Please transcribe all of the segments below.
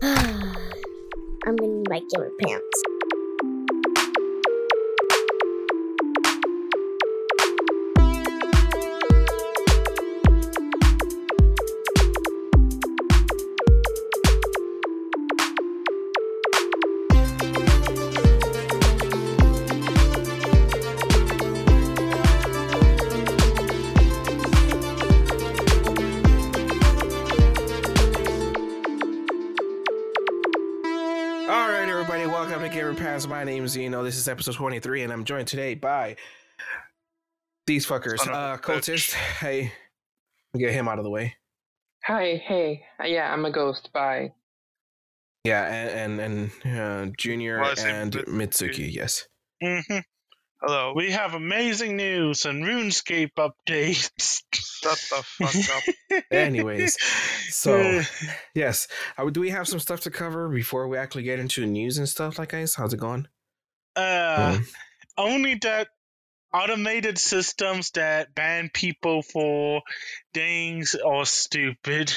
I'm in my gamer pants. My name is Zeno. This is episode 23, and I'm joined today by these fuckers. Son of a Uh, cultist, hey, get him out of the way. Hi, hey, uh, yeah, I'm a ghost. Bye. Yeah, and and, and uh, Junior Well, and Mitsuki. Mitsuki. Yes. hmm Hello. We have amazing news and RuneScape updates. Shut the fuck up. Anyways, so yes, uh, do we have some stuff to cover before we actually get into the news and stuff? Like, guys, how's it going? Uh, Um, only that automated systems that ban people for things are stupid.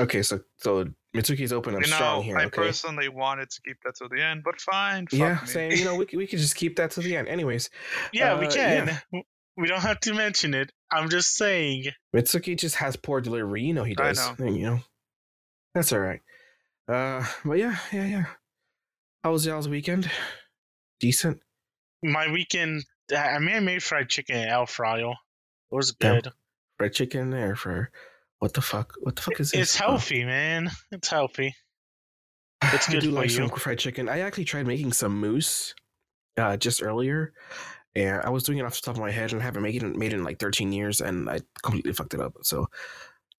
okay, so so Mitsuki's open and You know, strong here. I okay. personally wanted to keep that to the end, but fine. Fuck yeah, me. same. You know, we, c- we could just keep that to the end. Anyways, Yeah, we Uh, can. yeah. We don't have to mention it. I'm just saying. Mitsuki just has poor delivery. You know he I does. know. You know, that's all right. Uh, but yeah, yeah, yeah. How was y'all's weekend? Decent. My weekend, I mean, I made fried chicken and air fryer. It was good. Fried chicken there for what the fuck? What the fuck is this? It's healthy, man. It's healthy. Oh, It's I good do for like some you. fried chicken. I actually tried making some mousse, uh, just earlier, and I was doing it off the top of my head, and I haven't made it made it in like 13 years, and I completely fucked it up. So,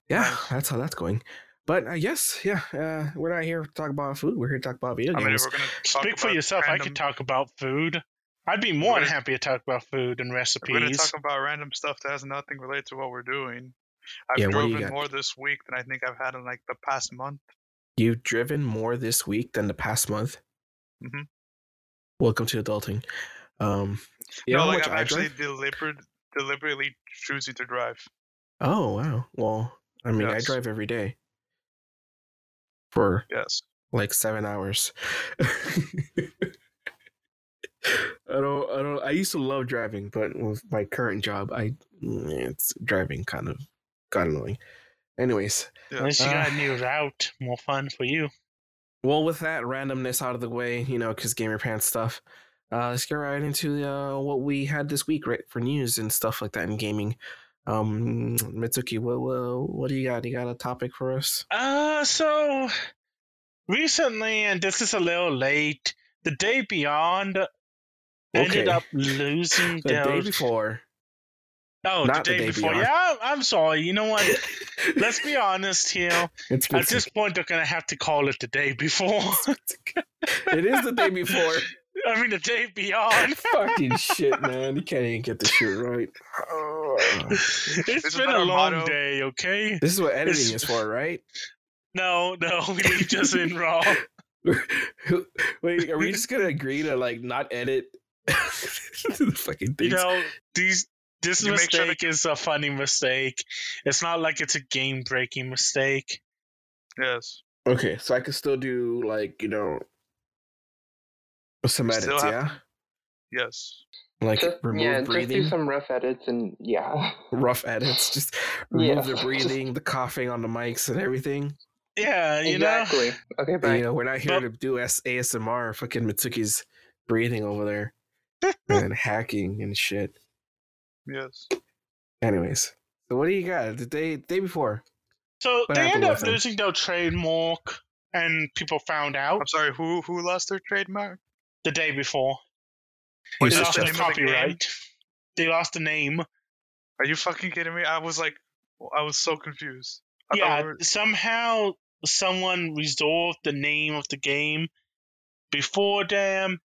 yeah, that's how that's going. But uh, yes, yeah, uh, we're not here to talk about food. We're here to talk about video I mean, games. we're gonna talk Speak for about yourself. I Random, could talk about food. I'd be more than gonna- happy to talk about food and recipes. We're gonna talk about random stuff that has nothing related to what we're doing. I've Yeah, what do driven more this week than I think I've had in like the past month. You've driven more this week than the past month. Mhm. Welcome to adulting. Um, you no, know like I'm I actually deliberate, deliberately choosing to drive. Oh wow. Well, I mean, Yes. I drive every day for Yes. like seven hours. I don't. I don't. I used to love driving, but with my current job, I it's driving kind of got annoying. Anyways, At least you got Uh, a new route. More fun for you. well, with that randomness out of the way, you know, because gamer pants stuff. Uh, let's get right into uh, what we had this week, right, for news and stuff like that in gaming. Um, Mitsuki, what, what what do you got? You got a topic for us? Uh, so recently, and this is a little late, the day beyond ended Okay. up losing The their. day before. oh, not the the day, day before. beyond. Yeah, I'm, sorry. You know what? Let's be honest here. At this point, they're gonna have to call it the day before. it is the day before. I mean, the day beyond. Fucking shit, man. You can't even get this shit right. it's Isn't been a long motto? day, okay? This is what editing It's- is for, right? No, no, we leave this in raw. Wait, are we just gonna agree to like not edit the fucking You know, these this You make sure mistake is a funny mistake. It's not like it's a game breaking mistake. Yes. Okay, so I can still do like you know some edits, Still have yeah, Yes. like Just, remove yeah, just breathing, do some rough edits and yeah. rough edits, just remove Yeah. the breathing, the coughing on the mics, and everything. Yeah, you know. exactly. Okay, And, bye. you know, we're not here But- to do S- ASMR. Fucking Mitsuki's breathing over there and hacking and shit. Yes. Anyways, so what do you got the day day before? So What they end up losing their trademark, and people found out I'm sorry. Who who lost their trademark? The day before. Wait, They so lost the their name the copyright. They lost the name. Are you fucking kidding me? I was like, I was so confused. I Yeah, we were- somehow someone resolved the name of the game before them,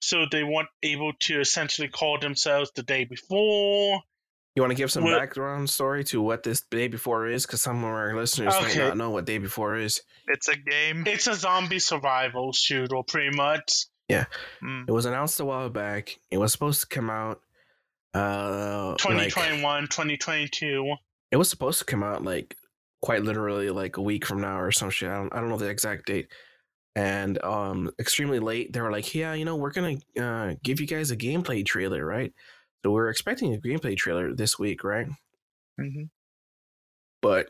so they weren't able to essentially call themselves the day before. You want to give some Well- background story to what this day before is? Because some of our listeners Okay. might not know what day before is. it's a game. It's a zombie survival shooter, pretty much. Mm. It was announced a while back. It was supposed to come out. Uh, like 2021, 2022. it was supposed to come out like quite literally like a week from now or some shit. I don't, I don't know the exact date, and um, extremely late. They were like, "Yeah, you know, we're gonna uh, give you guys a gameplay trailer, right?" So we're expecting a gameplay trailer this week, right? Mhm. But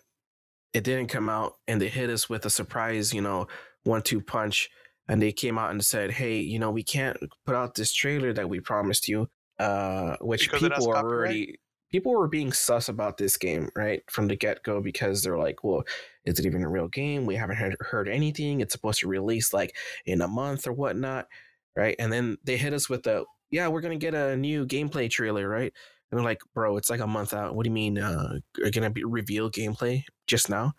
it didn't come out, and they hit us with a surprise, you know, one-two punch, and they came out and said, "Hey, you know, we can't put out this trailer that we promised you," uh, which Because people are copyright? already people were being sus about this game right from the get-go because they're like well is it even a real game? We haven't heard, heard anything. It's supposed to release like in a month or whatnot right? And then they hit us with the yeah we're gonna get a new gameplay trailer right? And we're like bro it's like a month out. What do you mean uh are gonna be reveal gameplay just now?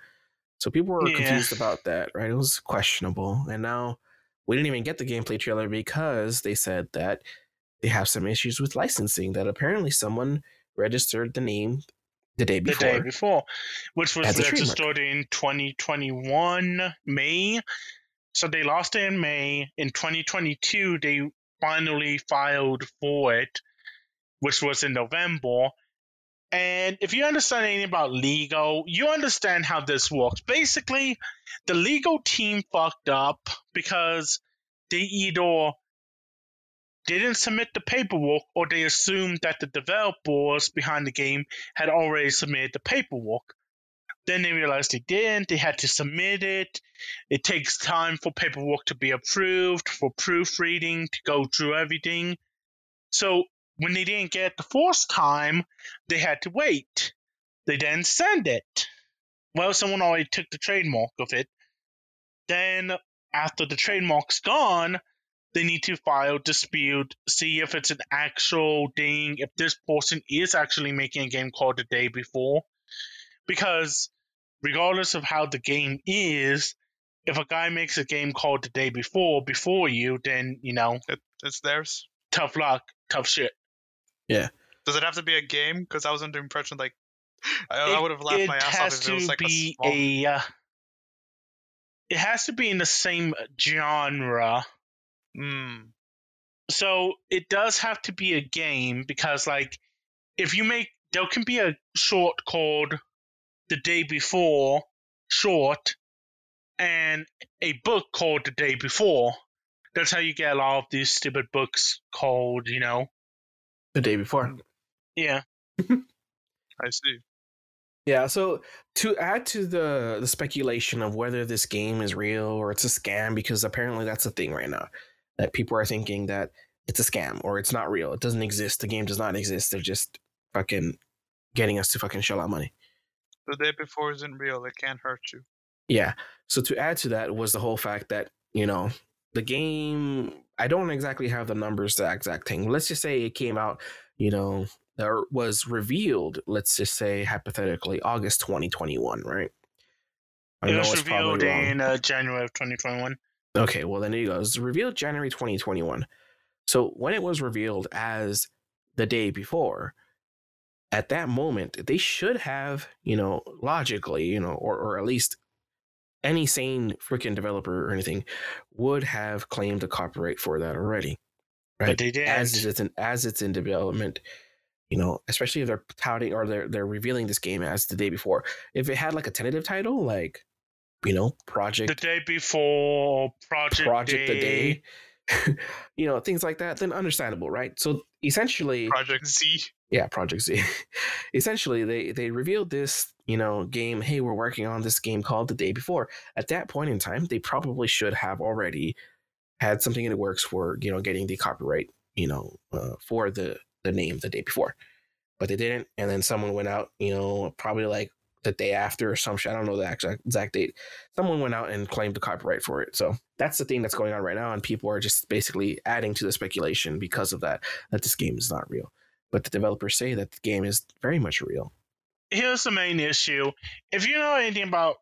So people were Yeah. confused about that right? It was questionable. And now we didn't even get the gameplay trailer because they said that they have some issues with licensing that apparently someone registered the name the day the before day before, which was As a trademark. registered in 2021 May. So they lost it in May. In 2022, they finally filed for it, which was in November. And if you understand anything about legal, you understand how this works. Basically, the legal team fucked up because they either didn't submit the paperwork or they assumed that the developers behind the game had already submitted the paperwork. Then they realized they didn't. They had to submit it. It takes time for paperwork to be approved, for proofreading to go through everything. So when they didn't get it the first time, they had to wait. They then send it. Well, someone already took the trademark of it. Then, after the trademark's gone, they need to file dispute, see if it's an actual thing, if this person is actually making a game called the day before. Because regardless of how the game is, if a guy makes a game called the day before before you, then you know, It, it's theirs. tough luck, tough shit. Does it have to be a game? Because I was under impression like I, I would have laughed it my ass off has if it was to like a be small. a. Uh, it has to be in the same genre. Mm, so it does have to be a game because like if you make there can be a short called the day before short and a book called the day before that's how you get a lot of these stupid books called you know the day before yeah I see. Yeah, so to add to the the speculation of whether this game is real or it's a scam, because apparently that's a thing right now, that people are thinking that it's a scam or it's not real. It doesn't exist. The game does not exist. They're just fucking getting us to fucking shell out money. The day before isn't real. It can't hurt you. Yeah. So to add to that was the whole fact that, you know, the game I don't exactly have the numbers, the exact thing. Let's just say it came out, you know, or was revealed, let's just say hypothetically, August 2021, right? I it was probably revealed in uh, january of 2021 Okay, well then there you go. It was revealed January 2021. So when it was revealed as the day before, at that moment, they should have, you know, logically, you know, or or at least any sane freaking developer or anything would have claimed a copyright for that already. Right. but they didn't as it's in as it's in development, you know, especially if they're touting or they're they're revealing this game as the day before. If it had like a tentative title, like you know, Project the day before project, project day, the day you know things like that then understandable right so essentially Project Z. yeah project z. Essentially they they revealed this you know game hey we're working on this game called the day before. At that point in time they probably should have already had something in the works for you know getting the copyright you know uh, for the the name the day before. But they didn't and then someone went out you know probably like the day after or some shit i don't know the exact exact date someone went out and claimed the copyright for it. So that's the thing that's going on right now and people are just basically adding to the speculation because of that that this game is not real but the developers say that the game is very much real here's the main issue. If you know anything about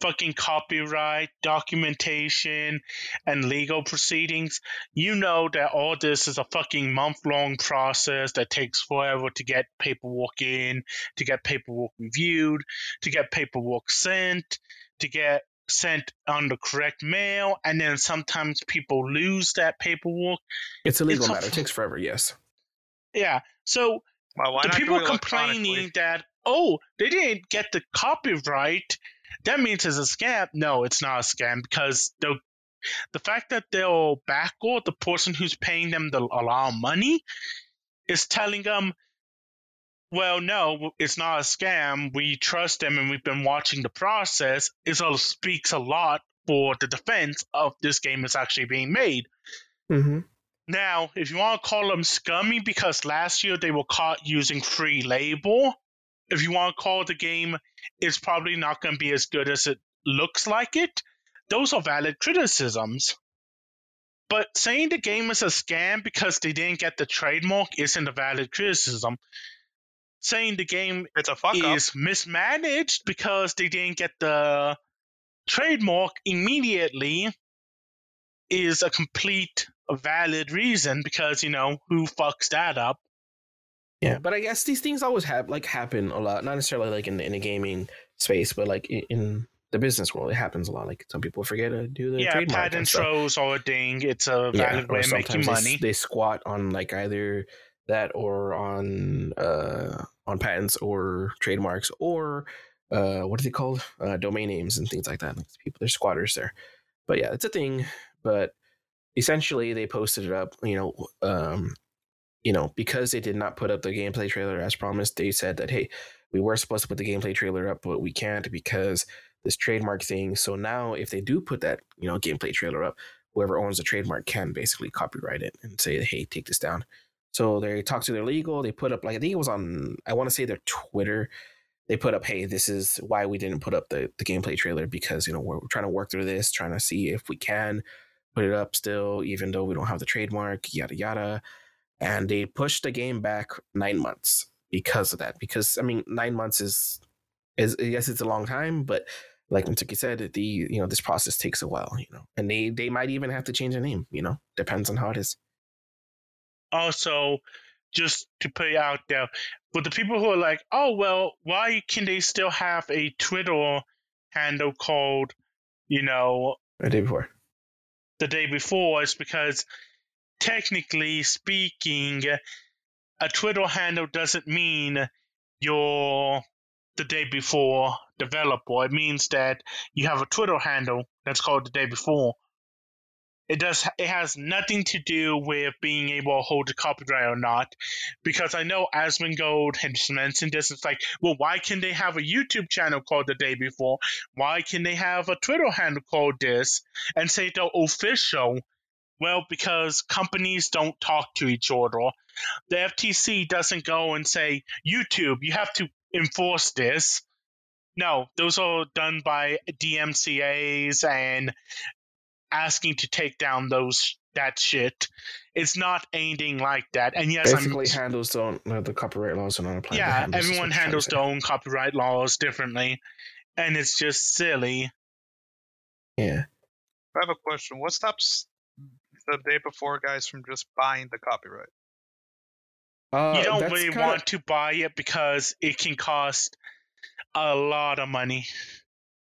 fucking copyright, documentation, and legal proceedings, you know that all this is a fucking month long process that takes forever to get paperwork in, to get paperwork reviewed, to get paperwork sent, to get sent on the correct mail, and then sometimes people lose that paperwork. it's a legal It's a matter it takes forever yes Yeah. So Well, why the not people complaining that oh they didn't get the copyright that means it's a scam no it's not a scam because the The fact that they'll backdoor the person who's paying them the, a lot of money is telling them, well, no, it's not a scam. We trust them and we've been watching the process. It all speaks a lot for the defense of this game is actually being made. Mm-hmm. Now, if you want to call them scummy because last year they were caught using free label, if you want to call the game, it's probably not going to be as good as it looks like it. Those are valid criticisms. But saying the game is a scam because they didn't get the trademark isn't a valid criticism. Saying the game It's a fuck up. is mismanaged because they didn't get the trademark immediately is a complete valid reason because you know who fucks that up Yeah, but I guess these things always have like happen a lot. Not necessarily like in in a gaming space, but like in, in the business world, it happens a lot. Like some people forget to do the yeah trademark patent stuff. trolls are a thing it's a valid or way of making sometimes they money They, squat on like either that or on uh on patents or trademarks or uh what are they called? Uh domain names and things like that. Like people they're squatters there. But yeah, it's a thing. But essentially they posted it up, you know, um you know, because they did not put up the gameplay trailer as promised, they said that hey, we were supposed to put the gameplay trailer up, but we can't because this trademark thing. So now if they do put that, you know, gameplay trailer up, whoever owns the trademark can basically copyright it and say, hey, take this down. So they talked to their legal, they put up like I think it was on I want to say their Twitter. They put up, hey, this is why we didn't put up the, the gameplay trailer because you know we're, we're trying to work through this, trying to see if we can put it up still, even though we don't have the trademark, yada yada. And they pushed the game back nine months because of that. Because I mean, nine months is is yes, it's a long time, but like Mitsuki said, the you know this process takes a while, you know, and they they might even have to change the name, you know, depends on how it is. also just to put it out there but the people who are like oh well why can they still have a twitter handle called you know a day before. The day before is because technically speaking, a Twitter handle doesn't mean you're the day before developer. It means that you have a Twitter handle that's called the day before. It does. It has nothing to do with being able to hold the copyright or not, because I know Asmongold has mentioned this. It's like, well, why can they have a YouTube channel called the day before? Why can they have a Twitter handle called this and say they're official? Well, because companies don't talk to each other. The FTC doesn't go and say, YouTube, you have to enforce this. No, those are done by DMCAs and asking to take down those that shit. It's not anything like that. And yes, Basically, I'm handles don't uh, the copyright laws do not apply. to yeah, handles, everyone what you're trying to handles their own copyright laws differently, and it's just silly. Yeah, I have a question. What stops the day before guys from just buying the copyright? uh, you don't really kinda- want to buy it because it can cost a lot of money.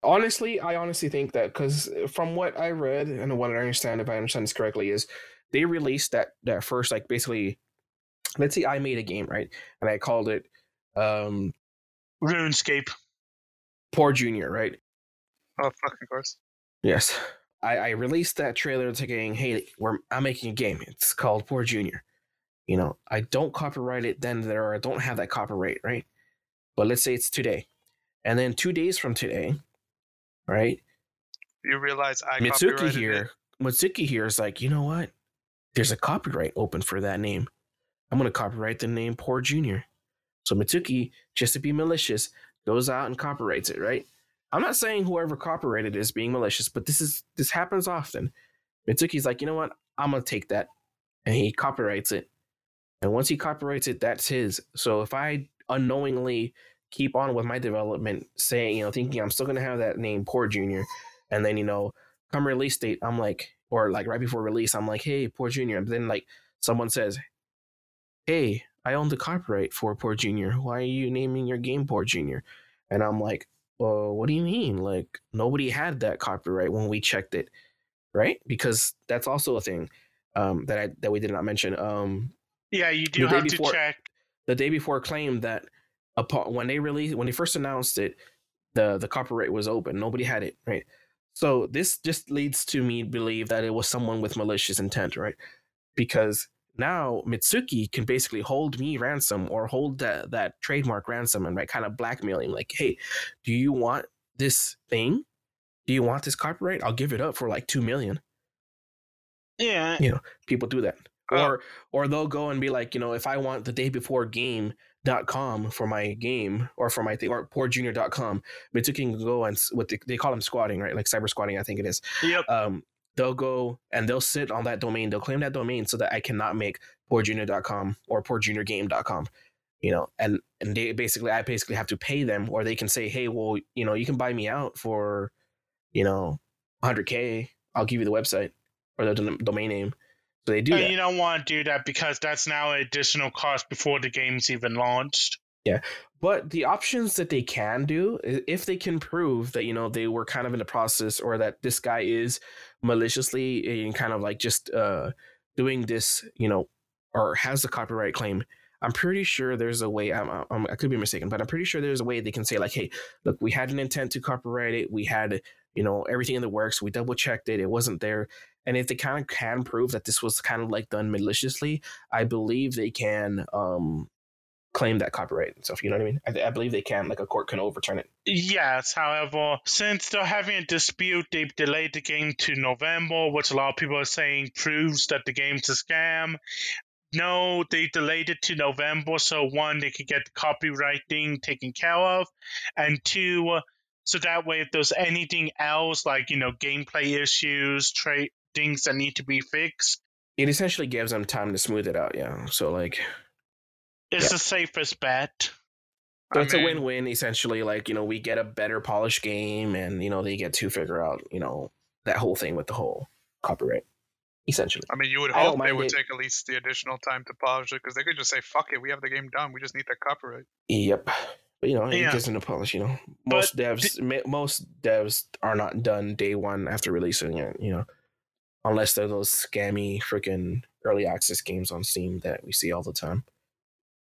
Honestly, I honestly think that because from what I read and what I understand, if I understand this correctly, is they released that that first like basically, let's say I made a game right, and I called it um RuneScape. Poor Junior, right? Oh, fucking course. Yes. I, I released that trailer saying, hey, we're, I'm making a game. It's called Poor Junior. You know, I don't copyright it then there, or I don't have that copyright, right? But let's say it's today. And then two days from today, right? You realize I Mitsuki here, it. Mitsuki here is like, you know what? There's a copyright open for that name. I'm to copyright the name Poor Junior. So Mitsuki, just to be malicious, goes out and copyrights it, right? I'm not saying whoever copyrighted is being malicious, but this is this happens often. Mitsuki's like, you know what? I'm gonna take that, and he copyrights it. And once he copyrights it, that's his. So if I unknowingly keep on with my development, saying, you know, thinking I'm still gonna have that name, Poor Junior, and then you know, come release date, I'm like, or like right before release, I'm like, hey, Poor Junior. And then like someone says, hey, I own the copyright for Poor Junior. Why are you naming your game Poor Junior? And I'm like, well, what do you mean? Like nobody had that copyright when we checked it, right? Because that's also a thing um, that I that we did not mention. Um, Yeah, you do have before- to check. the day before claimed that upon when they released when they first announced it, the the copyright was open. Nobody had it, right? So this just leads to me believe that it was someone with malicious intent, right? Because now Mitsuki can basically hold me ransom or hold that that trademark ransom and right kind of blackmail him like, hey, do you want this thing? Do you want this copyright? I'll give it up for like two million. Yeah. You know, people do that. Or or they'll go and be like, you know, if I want the day before game.com for my game or for my thing or poorjunior.com, Mitsuki can go and what they, they call them squatting, right? Like cyber squatting, I think it is. Yep. um, they'll go and they'll sit on that domain. They'll claim that domain so that I cannot make poorjunior.com or poorjuniorgame.com. You know, and and they basically, I basically have to pay them, or they can say, hey, well, you know, you can buy me out for, you know, 100k. I'll give you the website or the domain name. So they do And that. you don't want to do that because that's now an additional cost before the game's even launched. Yeah, but the options that they can do, if they can prove that you know they were kind of in the process, or that this guy is maliciously and kind of like just uh, doing this, you know, or has a copyright claim, I'm pretty sure there's a way. I'm, I'm, I could be mistaken, but I'm pretty sure there's a way they can say like, "Hey, look, we had an intent to copyright it. We had, you know, everything in the works. We double checked it. It wasn't there." And if they kind of can prove that this was kind of like done maliciously, I believe they can um, claim that copyright and stuff. You know what I mean? I, I believe they can. Like a court can overturn it. Yes, however, since they're having a dispute, they've delayed the game to November, which a lot of people are saying proves that the game's a scam. No, they delayed it to November so one, they could get the copyright thing taken care of, and two, so that way if there's anything else like you know gameplay issues, trade things that need to be fixed, It essentially gives them time to smooth it out. Yeah. So like, it's Yeah. the safest bet. so I it's a win-win essentially. Like you know, we get a better polished game, and you know they get to figure out you know that whole thing with the whole copyright. Essentially. I mean, you would hope they would it. take at least the additional time to polish it because they could just say, "Fuck it, we have the game done. We just need that copyright." Yep. But you know, it Yeah. gives them the polish. You know, But most devs, ma- most devs are not done day one after releasing it. You know, unless they're those scammy freaking early access games on Steam that we see all the time.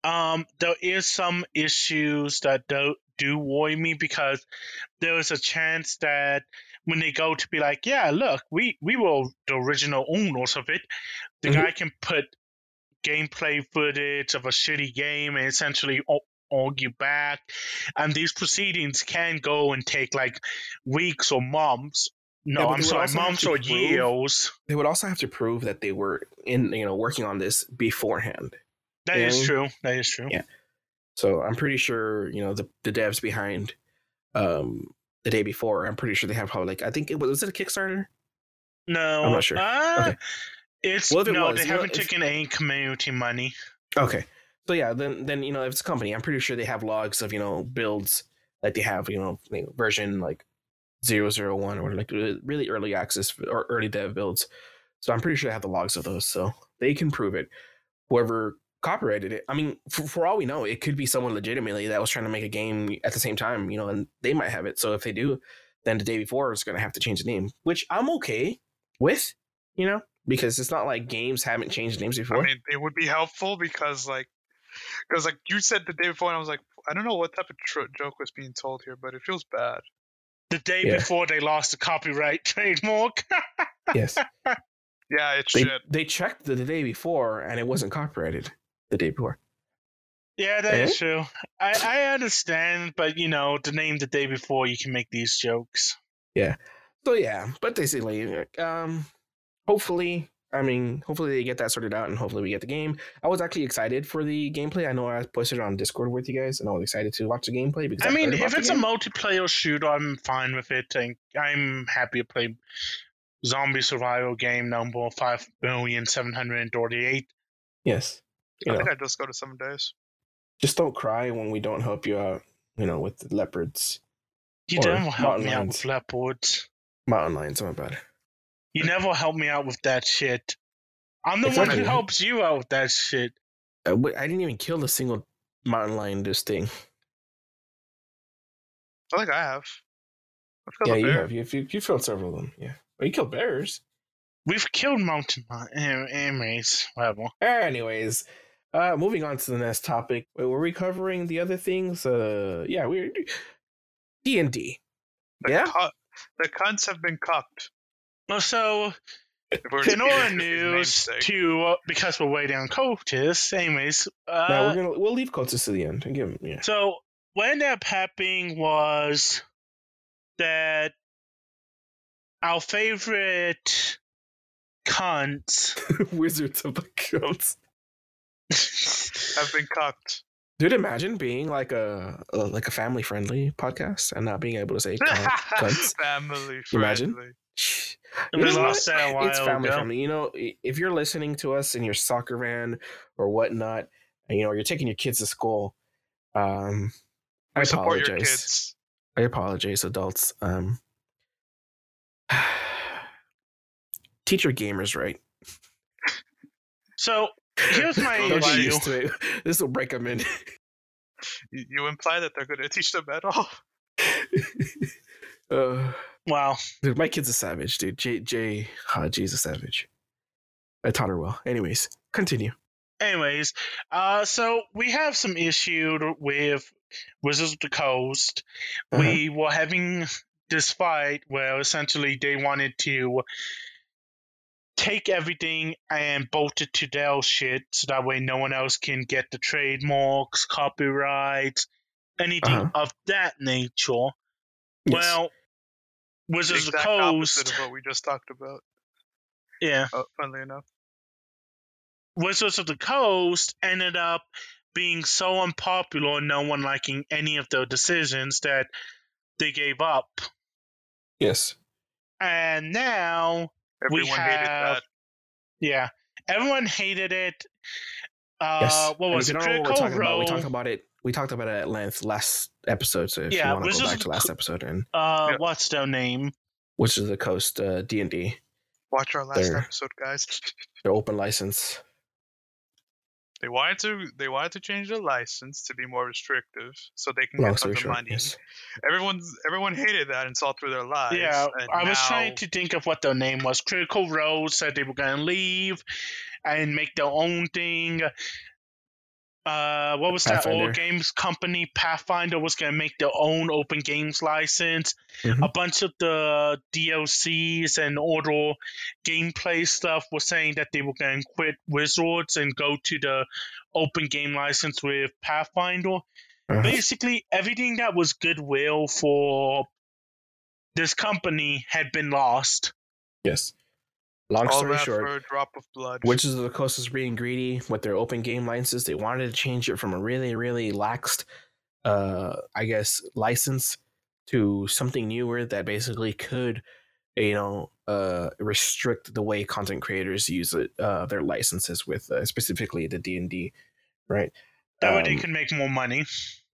Um, there is some issues that do, do worry me because there is a chance that when they go to be like, yeah, look, we we were the original owners of it, the Mhm. guy can put gameplay footage of a shitty game and essentially argue back, and these proceedings can go and take like weeks or months. No, Yeah, I'm sorry, also have to or prove- years. They would also have to prove that they were in, you know, working on this beforehand. That is Yeah. true. That is true. Yeah. So I'm pretty sure, you know, the, the devs behind um the day before, I'm pretty sure they have probably like I think it was, was it a Kickstarter? No, I'm not sure. Uh, Okay. It's Well, no, was, they haven't if- taken any community money. Okay. So yeah, then then you know if it's a company, I'm pretty sure they have logs of you know builds like they have you know, you know, version like 001 or like uh, really early access or early dev builds. So I'm pretty sure I have the logs of those, so they can prove it. Whoever copyrighted it, I mean, for, for all we know, it could be someone legitimately that was trying to make a game at the same time, you know, and they might have it. So if they do, then the day before is going to have to change the name, which I'm okay with, you know, because it's not like games haven't changed names before. I mean, it would be helpful because, like, because like you said the day before, and I was like, I don't know what type of tr- joke was being told here, but it feels bad. The day Yeah. before they lost the copyright trademark. yes. Yeah, it's they, shit. they checked the, the day before and it wasn't copyrighted the day before. yeah, that is Eh? true. I, I understand, but you know, the name the day before, you can make these jokes. Yeah. So yeah, but basically, um, hopefully, I mean, hopefully they get that sorted out and hopefully we get the game. I was actually excited for the gameplay. I know I posted it on Discord with you guys and I was excited to watch the gameplay because I mean, if it's a multiplayer shooter, I'm fine with it. And I'm happy to play zombie survival game number five million seven hundred and thirty-eight. yes, you I know, think I just go to seven days. just don't cry when we don't help you out. You know, with the leopards, You don't help me out with leopards. mountain lions. About it. You never help me out with that shit. I'm the one Exactly. who helps you out with that shit. Uh, wait, I didn't even kill a single mountain lion this thing. I think I have. I've Yeah, You've, You you you killed several of them. Yeah, but you killed bears. We've killed mountain lions. Anyways, whatever. Anyways, uh, moving on to the next topic. Wait, were we covering the other things? Uh, yeah, we're D and D. The Yeah? co- the cunts have been cucked. Well, So, If we're in speaking other of his news, namesake. to uh, because we're waiting on coaches. Anyways, uh, no, we're gonna we'll leave Coates to the end and give him yeah. So what ended up happening was that our favorite cunts. Wizards of the Coast. have been cucked. Dude, imagine being like a, a like a family friendly podcast and not being able to say cunt, cunts. Family You imagine? Friendly. We lost that a while it's family ago. friendly. You know, if you're listening to us in your soccer van or whatnot, you know you're taking your kids to school, um, I support apologize. your kids. I apologize, adults. Um, teach your gamers right. So here's my Don't Don't get issue. used to it. This will break them in. You, you imply that they're going to teach them at all. uh, Wow. dude, my kid's a savage, dude. J J, Jay's a savage. I taught her well. Anyways, continue. Anyways, uh, so we have some issue with Wizards of the Coast. Uh-huh. We were having this fight where essentially they wanted to take everything and bolt it to their shit so that way no one else can get the trademarks, copyrights, anything Uh-huh. of that nature. Yes. Well, Wizards of the exact Coast, opposite of what we just talked about. yeah, Uh, funnily enough. Wizards of the Coast ended up being so unpopular, and no one liking any of their decisions that they gave up. yes. And now, We Everyone hated have- that. yeah, everyone hated it. Uh, Yes. What was it? you don't know what we're Critical talking about, we Role. talked about it. We talked about it at length last episode. So if Yeah, you want to go back to last episode and uh, Yeah. what's their name? which is the coast uh, D and D, Watch our last There. episode, guys. their open license. They wanted to they wanted to change the license to be more restrictive so they can Long get story tons of money. yes. Everyone's everyone hated that and saw through their lies. Yeah, and I was trying to think of what their name was. Critical Role said they were going to leave and make their own thing. Uh, what was that old games company? Pathfinder was going to make their own open games license. Mhm. A bunch of the DLCs and other gameplay stuff were saying that they were going to quit Wizards and go to the open game license with Pathfinder Uh-huh. basically everything that was goodwill for this company had been lost. Yes. Long all story short, drop of blood. Wizards of the Coast is being greedy with their open game licenses. They wanted to change it from a really, really laxed, uh, I guess, license to something newer that basically could, you know, uh, restrict the way content creators use it, uh, their licenses with uh, specifically the D and D, right? That way they can make more money.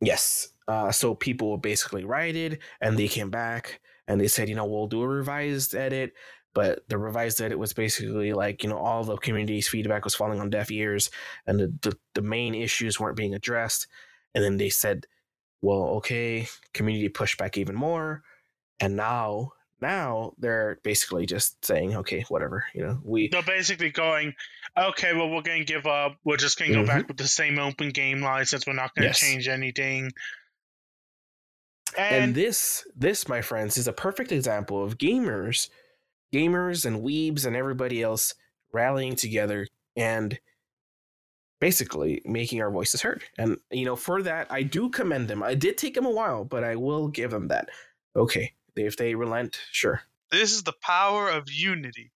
Yes. Uh, so people basically rioted and they came back and they said, you know, we'll do a revised edit. But the revised edit was basically like, you know, all the community's feedback was falling on deaf ears and the, the, the main issues weren't being addressed. And then they said, well, okay, community pushed back even more. And now, now they're basically just saying, okay, whatever, you know, we, They're basically going, okay, well, we're going to give up. We're just going to Mhm. go back with the same open game license. We're not going to Yes. change anything. and And, this this my friends is a perfect example of gamers gamers and weebs and everybody else rallying together and basically making our voices heard and you know for that i do commend them i did take them a while but i will give them that okay if they relent sure this is the power of unity.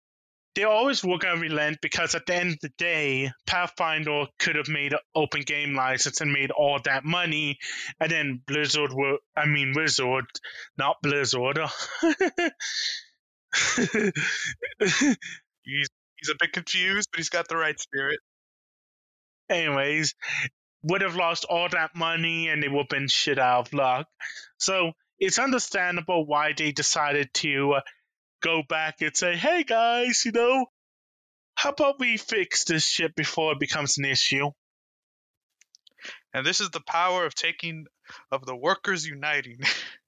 they always were going to relent because at the end of the day, Pathfinder could have made an open game license and made all that money, and then Blizzard were, I mean, Wizard, not Blizzard. He's he's a bit confused, but he's got the right spirit. Anyways, would have lost all that money and they would have been shit out of luck. So it's understandable why they decided to uh, go back and say, hey guys, you know, how about we fix this shit before it becomes an issue? And this is the power of taking of the workers uniting.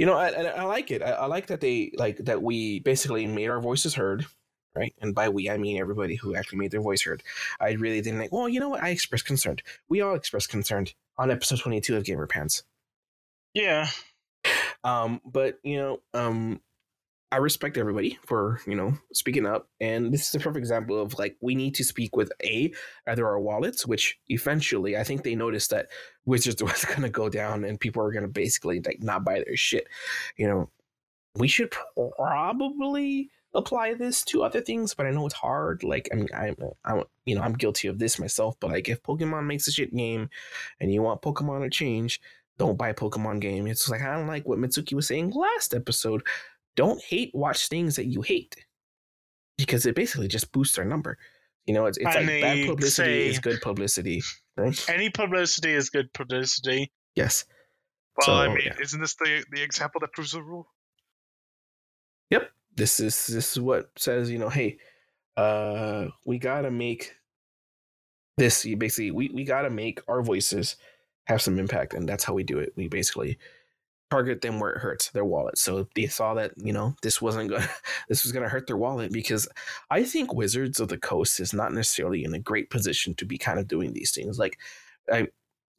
you know i, I, like it. I, I like that they like that we basically made our voices heard right? And by we i mean everybody who actually made their voice heard. I really didn't like well you know what? I expressed concern. We all expressed concern on episode 22 of gamer pants. Yeah. um but you know um I respect everybody for you know speaking up, and this is a perfect example of like we need to speak with a either our wallets, which eventually I think they noticed that Wizards was going to go down, and people are going to basically like not buy their shit. You know, we should probably apply this to other things, but I know it's hard. Like I mean, I'm, I'm you know I'm guilty of this myself, but like if Pokemon makes a shit game, and you want Pokemon to change. Don't buy Pokemon game. It's like I don't like what Mitsuki was saying last episode don't hate watch things that you hate because it basically just boosts our number. You know, it's, it's like bad publicity is good publicity. Right? Any publicity is good publicity. Yes. Well, I mean, yeah. isn't this the the example that proves the rule? Yep. This is this is what says, you know, hey, uh, we gotta make this you basically we, we gotta make our voices have some impact, and that's how we do it. We basically target them where it hurts their wallet. So they saw that, you know, this wasn't gonna this was gonna hurt their wallet because I think Wizards of the Coast is not necessarily in a great position to be kind of doing these things. Like I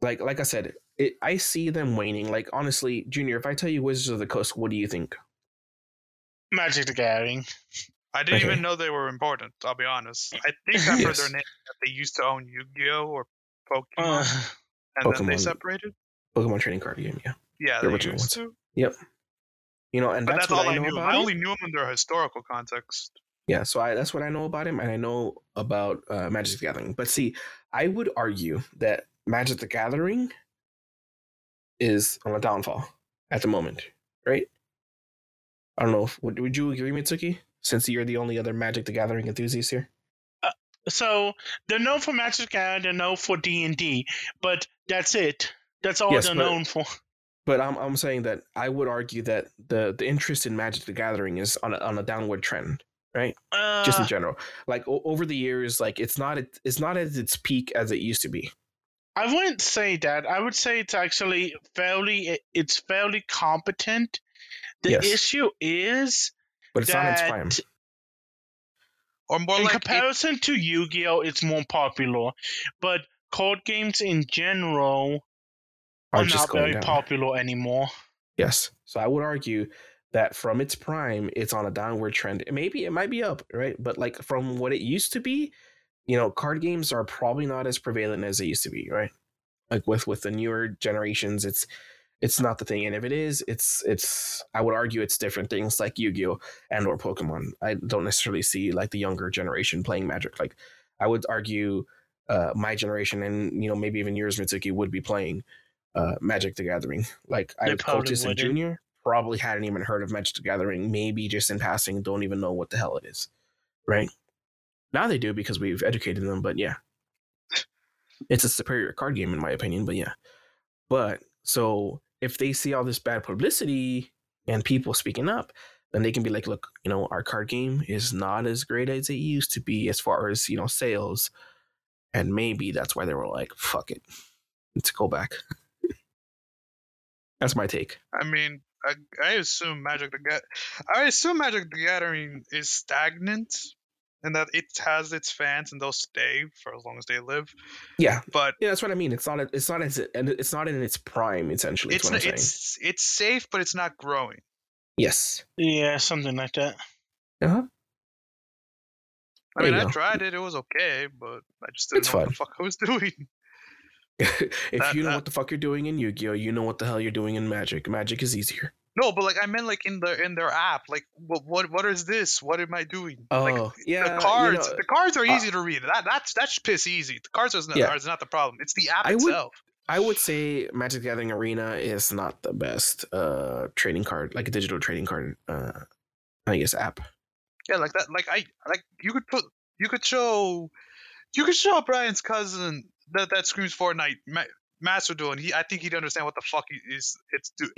like like I said, it, I see them waning. Like honestly, Junior, if I tell you Wizards of the Coast, what do you think? Magic the Gathering. I didn't Okay. even know they were important. I'll be honest. I think I've heard their name that they used to own Yu-Gi-Oh or Pokemon, Uh, and then they separated. Pokemon trading card game, yeah. Yeah, The original ones. to. Yep. You know, and that's, that's, all I I knew. about I only knew him in their historical context. Yeah, so I that's what I know about him, and I know about uh, Magic the Gathering. But see, I would argue that Magic the Gathering is on a downfall at the moment, right? I don't know. If, would, would you agree, Mitsuki? Since you're the only other Magic the Gathering enthusiast here. so they're known for Magic the Gathering. They're known for D and D, but that's it. That's all Yes, they're but- known for. But I'm I'm saying that I would argue that the the interest in Magic the Gathering is on a, on a downward trend, Uh, just in general. Like o- over the years, like it's not at, it's not at its peak as it used to be. I wouldn't say that. I would say it's actually fairly. It's fairly competent. The Yes. issue is But it's not its prime. Or more in like it- comparison to Yu-Gi-Oh, it's more popular. But card games in general Are are just not very down. popular anymore. Yes. So I would argue that from its prime, it's on a downward trend. Maybe it might be up, right? But like from what it used to be, you know, card games are probably not as prevalent as they used to be, right? Like with with the newer generations, it's it's not the thing. And if it is, it's it's I would argue it's different things like Yu-Gi-Oh and or Pokemon. I don't necessarily see like the younger generation playing Magic. Like I would argue uh my generation and you know maybe even yours, Mitsuki, would be playing uh Magic the Gathering. Like I They Cultist and. Junior probably hadn't even heard of Magic the Gathering, maybe just in passing, don't even know what the hell it is. Right? Now they do because we've educated them, but yeah. It's a superior card game in my opinion, but yeah. But so if they see all this bad publicity and people speaking up, then they can be like, look, you know, our card game is not as great as it used to be as far as, you know, sales. And maybe that's why they were like, fuck it. Let's go back. that's my take. I mean, I, I assume Magic the Ga- I assume Magic the Gathering is stagnant, and that it has its fans and they'll stay for as long as they live. Yeah. But Yeah, that's what I mean. It's not it's not as and it's not in its prime, essentially. it's It's I'm it's it's safe, but it's not growing. Yes. Yeah, something like that. Uh-huh. I There mean, I go. tried it; it was okay, but I just didn't It's know what the fuck I was doing. if That- you know that- what the fuck you're doing in Yu-Gi-Oh, you know what the hell you're doing in Magic. Magic is easier. No, but like I meant like in the in their app. Like, what what what is this? What am I doing? Oh, like, yeah. the you cards. know, the cards are uh, easy to read. That that's that's piss easy. The cards is not, Yeah. not the problem. It's the app I would- itself. I would say Magic the Gathering Arena is not the best uh trading card, like a digital trading card uh I guess app. Yeah, like that. Like I like you could put you could show you could show Brian's cousin that that screams Fortnite Ma- Master Duel, and he I think he'd understand what the fuck he is it's do.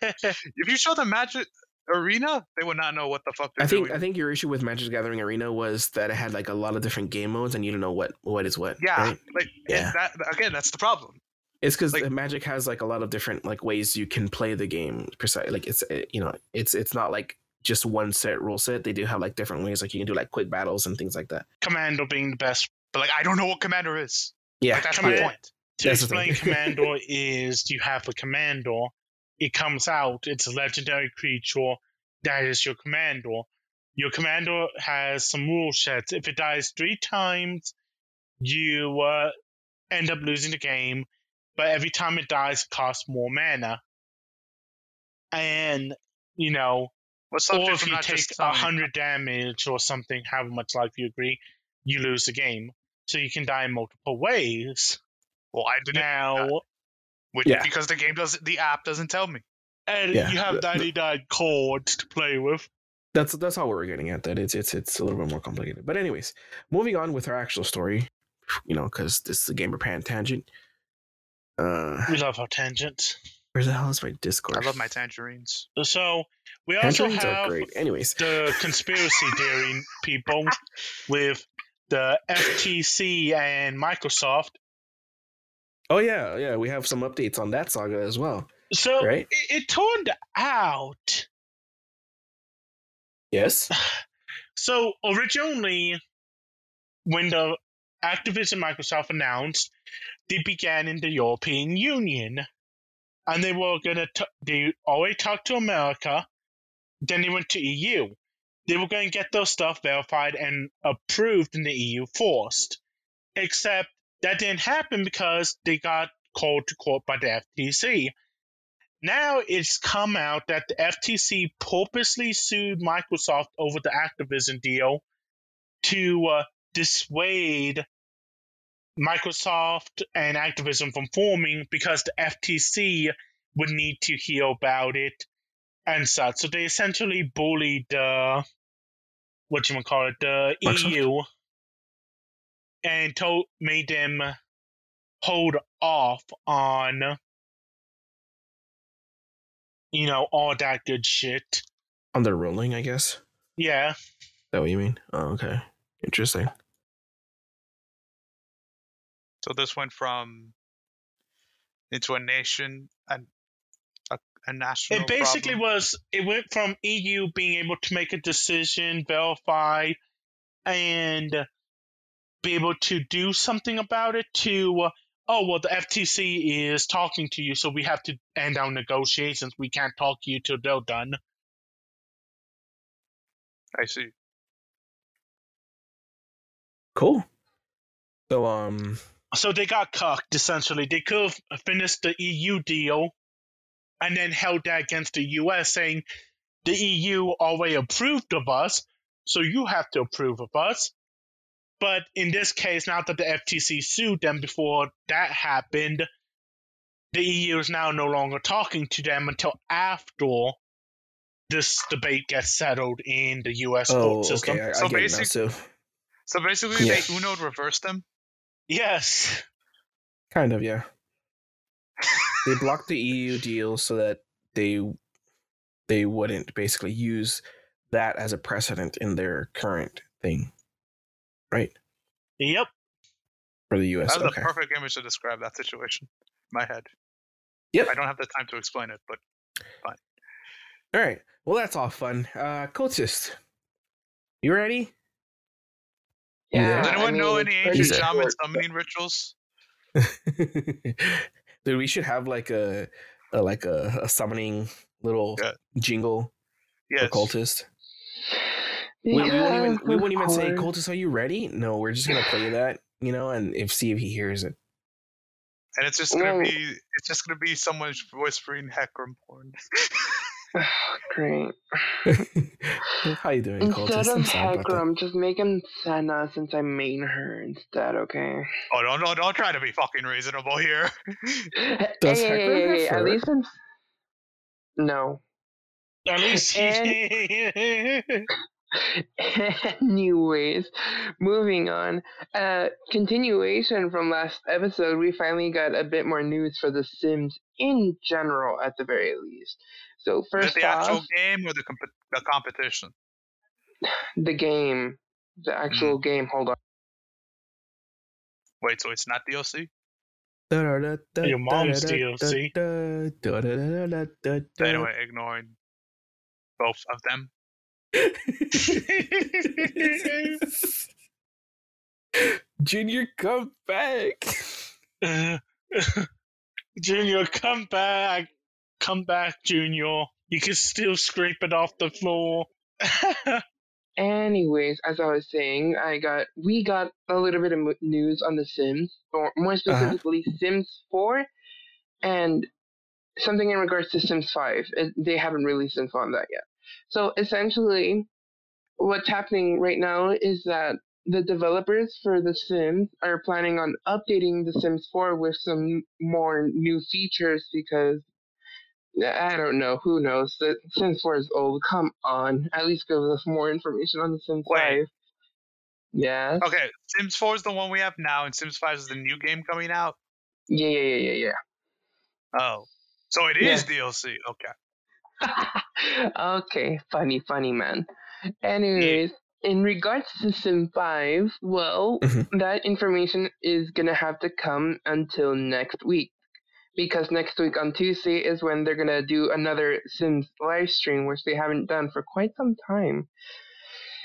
If you show them Magic Arena, they would not know what the fuck they're I think doing. I think your issue with Magic Gathering Arena was that it had like a lot of different game modes and you don't know what what is what. yeah, right? like Yeah. that again, that's the problem. It's because Like- Magic has like a lot of different like ways you can play the game. Precise, like it's uh, you know it's it's not like just one set rule set. They do have like different ways. Like you can do like quick battles and things like that. Commander being the best. But like, I don't know what Commander is. Yeah, Like, that's my on. point. To That's explain Commander is you have a Commander. It comes out. It's a legendary creature that is your commander. Your commander has some rule sets. If it dies three times, you uh, end up losing the game, but every time it dies, it costs more mana. And, you know, or if you take a hundred damage or something, however much life you agree, you lose the game. So you can die in multiple ways. Well, I didn't. Now, which, Yeah. Because the game doesn't. The app doesn't tell me. and Yeah. you have The- the- 99 chords to play with. That's that's how we're getting at that. It's it's it's a little bit more complicated. But anyways, moving on with our actual story, you know, because this is a gamer pan tangent. Uh, We love our tangents. where the hell is my Discord? I love my tangerines. So we also tangerines are have great. Anyways, the conspiracy theory people with the FTC and Microsoft. oh yeah, yeah, we have some updates on that saga as well, So right? it, it turned out. Yes. So originally, when the Activision Microsoft announced, they began in the European Union, and they were gonna t- they already talked to America, then they went to EU. They were going to get their stuff verified and approved in the EU first, except that didn't happen because they got called to court by the FTC. Now it's come out that the FTC purposely sued Microsoft over the Activision deal to uh, dissuade Microsoft and Activision from forming because the FTC would need to hear about it and such. So they essentially bullied uh, what you call it, the Microsoft? EU, and told made them hold off on you know all that good shit. On the rolling, I guess. Is Yeah, that what you mean? Oh, okay. Interesting. So this went from into a nation and a, a national. it basically problem. was. It went from EU being able to make a decision, verify, and be able to do something about it to. Uh, oh well, the FTC is talking to you, so we have to end our negotiations. We can't talk to you till they're done. I see. Cool. So um, So they got cucked essentially. They could have finished the EU deal and then held that against the US, saying the EU already approved of us, so you have to approve of us. But in this case, now that the FTC sued them before that happened, the EU is now no longer talking to them until after this debate gets settled in the US oh, court system. okay, I, So I get it now. basic- So So basically, Yeah. they Uno reversed them. Yes. kind of, yeah. They blocked the EU deal so that they they wouldn't basically use that as a precedent in their current thing, right? Yep. For the U.S. That's was okay. the perfect image to describe that situation. in My head. Yep. I don't have the time to explain it, but fine. All right. Well, that's all fun. Uh, cultist, you ready? Yeah. does I anyone know any ancient pretty shaman summoning rituals? Dude, we should have like a, a like a, a summoning little Yeah. jingle Yes. for cultist. but- We, we won't even we won't even say cultist. Are you ready? No, we're just gonna play that, you know, and if see if he hears it. And it's just gonna Well- be it's just gonna be someone whispering Hecarim porn. Great. How you doing, Instead cultist? I'm of sorry about that. Hecarim, just make him Senna since I main her instead, okay? oh don't, don't don't try to be fucking reasonable here. Does hey, hey, Hecarim hey, hey, at least I'm. No. At least he. Anyways, moving on. Uh, continuation from last episode, we finally got a bit more news for The Sims in general, at the very least. So Is it first the actual game or the comp- the competition? the game, the actual mm. game. Hold on. Wait, so it's not DLC? Your mom's DLC. Anyway, ignoring both of them. Junior, come back. Junior, come back. Come back, Junior. You can still scrape it off the floor. Anyways, as I was saying, I got we got a little bit of news on The Sims, or more uh-huh. specifically, Sims 4, and something in regards to Sims 5. It, they haven't released info on that yet. So essentially, what's happening right now is that the developers for The Sims are planning on updating The Sims 4 with some more new features because I don't know. Who knows? The Sims 4 is old. Come on. At least give us more information on the Sims Wait. 5. Yeah. Okay, Sims 4 is the one we have now, and Sims 5 is the new game coming out. Yeah, yeah, yeah, yeah, Oh, so it is DLC. Okay. okay. Funny, funny, man. Anyways, in regards to Sim 5, well, Mhm. that information is going to have to come until next week. Because next week on Tuesday is when they're going to do another Sims live stream, which they haven't done for quite some time.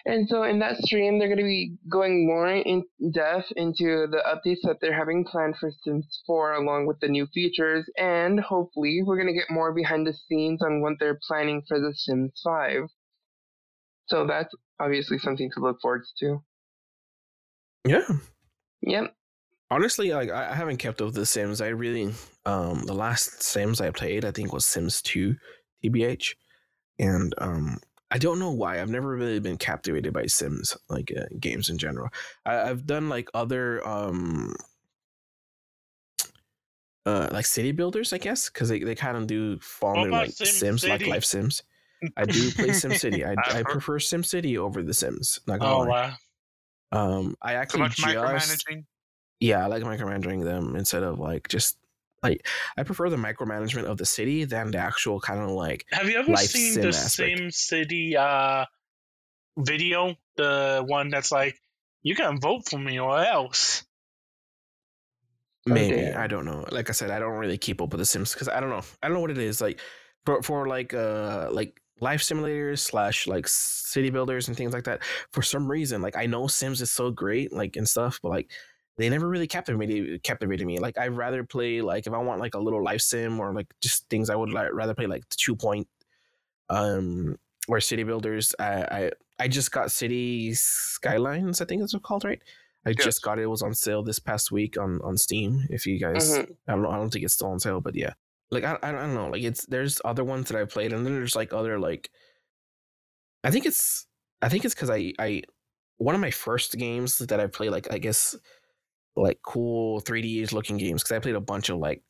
And so in that stream, they're going to be going more in depth into the updates that they're having planned for Sims 4, along with the new features, and hopefully we're going to get more behind the scenes on what they're planning for the Sims 5. So that's obviously something to look forward to. Yeah. Yep. Honestly, like I haven't kept up with the Sims. I really um the last Sims I played I think was Sims 2 TBH. And um I don't know why. I've never really been captivated by Sims like uh, games in general. I, I've done like other um uh like city builders, I guess, because they, they kind of do fall under like Sim Sims like life Sims. I do play Sim City. I, I prefer Sim City over the Sims. Not gonna oh lie. wow. Um, I So actually much just micromanaging. Yeah, I like micromanaging them instead of like just like I prefer the micromanagement of the city than the actual kind of like Have you ever life seen the aspect. Sim City uh video? The one that's like, you can vote for me or else. maybe damn. I don't know. Like I said, I don't really keep up with the Sims because I don't know. I don't know what it is like for for like uh like life simulators slash like city builders and things like that. For some reason, like I know Sims is so great like and stuff, but like they never really captivated captivated me. Like I'd rather play like if I want like a little life sim or like just things I would like rather play like two point um or city builders. I I I just got City Skylines, I think it's called, right? I Yes. just got it. It was on sale this past week on on Steam. If you guys, Mhm. I don't know, I don't think it's still on sale, but yeah, like I, I don't know, like it's there's other ones that I played, and then there's like other like, I think it's I think it's because I I one of my first games that I played, like I guess like cool 3D looking games, because I played a bunch of like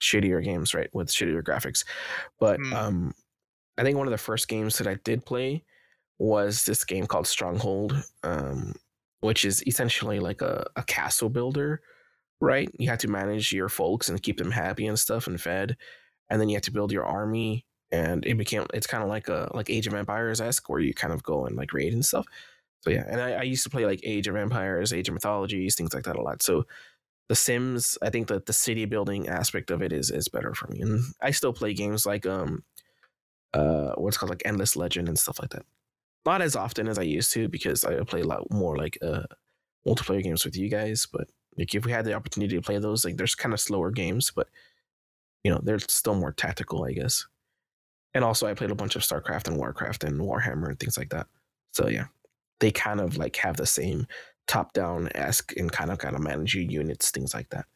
shittier games, right, with shittier graphics, but Hmm. um, I think one of the first games that I did play was this game called Stronghold, um, which is essentially like a, a castle builder, right? You have to manage your folks and keep them happy and stuff and fed, and then you have to build your army. And it became it's kind of like a like Age of Empires esque where you kind of go and like raid and stuff. So yeah, and I, I used to play like Age of Empires, Age of Mythologies, things like that a lot. So the Sims, I think that the city building aspect of it is is better for me. And I still play games like um uh what's called like Endless Legend and stuff like that. Not as often as I used to because I play a lot more like uh multiplayer games with you guys, but like if we had the opportunity to play those, like there's kind of slower games, but you know, they're still more tactical, I guess. And also I played a bunch of StarCraft and Warcraft and Warhammer and things like that. So yeah. They kind of like have the same top down esque and kind of kind of manage your units, things like that.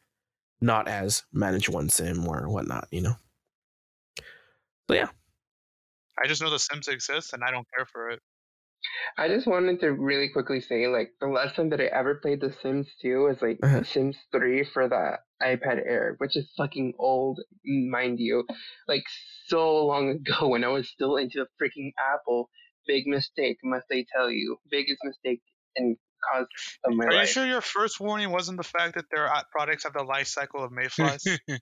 Not as manage one sim or whatnot, you know. So yeah. I just know the Sims exist, and I don't care for it. I just wanted to really quickly say, like, the last time that I ever played The Sims 2 was like Uh-huh. Sims 3 for the iPad Air, which is fucking old, mind you. Like, so long ago when I was still into the freaking Apple. Big mistake, must I tell you. Biggest mistake in cause of my Are you sure your first warning wasn't the fact that their products have the life cycle of mayflies?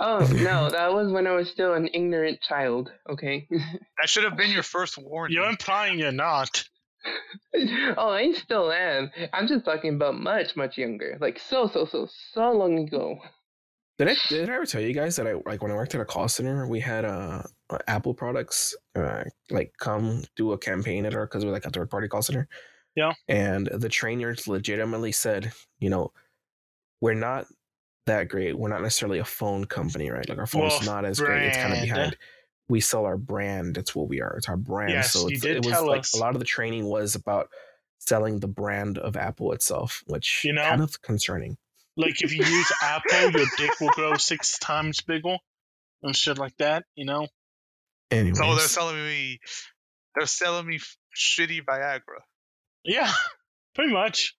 Oh, no, that was when I was still an ignorant child, okay? that should have been your first warning. You're implying you're not. oh, I still am. I'm just talking about much, much younger. Like, so, so, so, so long ago. Did I did I ever tell you guys that I like when I worked at a call center, we had uh Apple products uh like come do a campaign at our because we're like a third party call center. Yeah. And the trainers legitimately said, you know, we're not that great. We're not necessarily a phone company, right? Like our phone's Wolf not as great. It's kind of behind. we sell our brand. That's what we are. It's our brand. Yes, so it was like a lot of the training was about selling the brand of Apple itself, which You know? kind of concerning. Like if you use Apple, your dick will grow six times bigger and shit like that. You know. Anyways, So they're selling me, they're selling me shitty Viagra. Yeah, pretty much.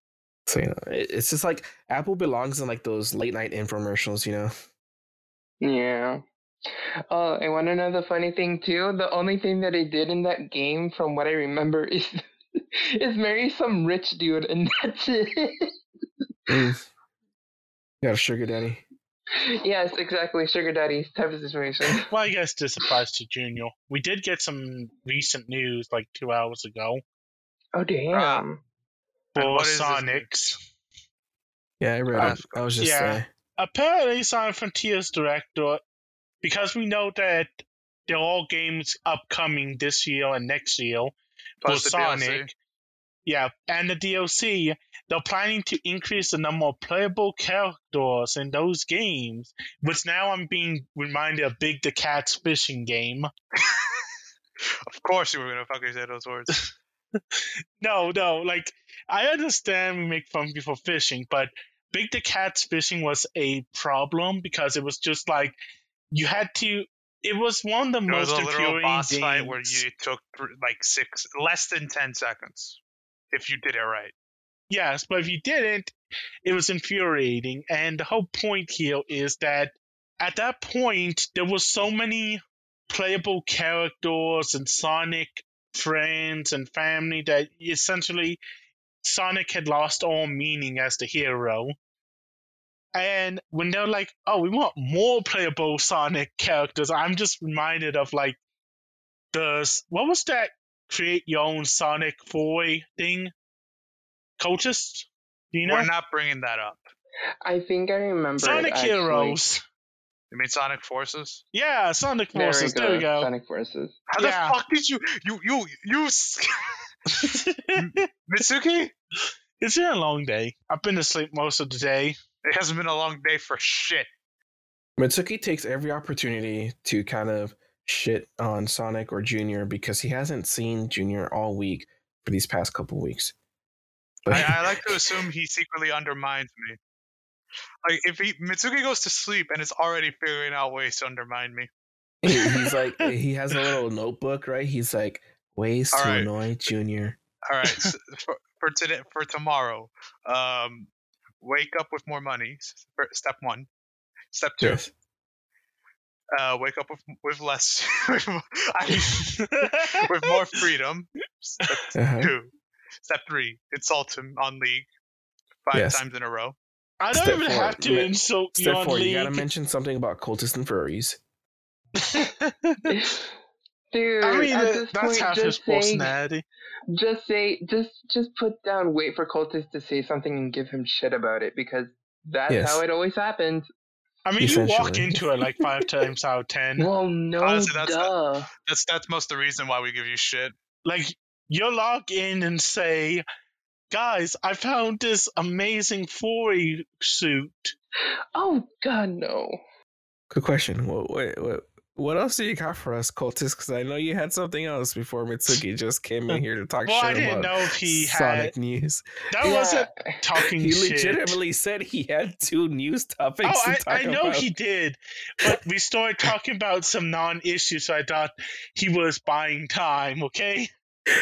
so you know, it's just like Apple belongs in like those late night infomercials, you know. Yeah. Oh, and want to know the funny thing too? The only thing that I did in that game, from what I remember, is is marry some rich dude, and that's it. Mm. You got a sugar daddy. yes, exactly. Sugar daddy type of situation. Well, I guess this applies to Junior. We did get some recent news like two hours ago Oh damn. And for what is Sonics. Yeah, I read Uh, it. I was just yeah. uh, apparently Sonic Frontiers director, because we know that they're all games upcoming this year and next year for Plus the Sonic. DLC. Yeah, and the DLC, they're planning to increase the number of playable characters in those games, which now I'm being reminded of Big the Cat's fishing game. Of course you were gonna fucking say those words. No, no, like I understand we make fun of people fishing, but Big the Cat's fishing was a problem because it was just like you had to. It was one of the There was most a literal boss fight where you took like six, less than ten seconds, if you did it right. Yes, but if you didn't, it was infuriating. And the whole point here is that at that point, there were so many playable characters and Sonic friends and family that essentially Sonic had lost all meaning as the hero. And when they're like, oh, we want more playable Sonic characters, I'm just reminded of like the what was that create your own Sonic boy thing? Cultist? Do you know? We're not bringing that up. I think I remember. Sonic actually. Heroes. You mean Sonic Forces? Yeah, Sonic There we Forces. go. There we go. Sonic Forces. How Yeah. the fuck did you you you you Mitsuki? it's been a long day. I've been asleep most of the day. It hasn't been a long day for shit. Mitsuki takes every opportunity to kind of shit on Sonic or Junior because he hasn't seen Junior all week for these past couple weeks. But I, I like to assume he secretly undermines me. Like if he Mitsuki goes to sleep and is already figuring out ways to undermine me. he's like he has a little notebook, right? He's like ways All to right. annoy Junior. All right, s for, for today, for tomorrow, um, wake up with more money. Step one. Step two. Yes. Uh, wake up with with less, with, mo- I- with more freedom. Step Uh-huh. two. Step three. Insult him on League five Yes. times in a row. I don't Step even four, have to ma- insult you Step on four, you gotta mention something about cultists and furries. Dude, I mean, at this that's point, half his just say, personality. just say, just, just put down, wait for Cultist to say something and give him shit about it because that's Yes. how it always happens. I mean, you walk into it like five times out of ten. Well, no, Honestly, that's duh. That's that's most the reason why we give you shit. Like, you log in and say, guys, I found this amazing furry suit. Oh God, no. Good question. What what what, what else do you got for us, cultists? Because I know you had something else before Mitsuki just came in here to talk Well, I shit didn't about know if he Sonic had. news. That Yeah. wasn't talking He shit. legitimately said he had two news topics. Oh, to I, talk I know about. he did, but we started talking about some non-issues, so I thought he was buying time. Okay,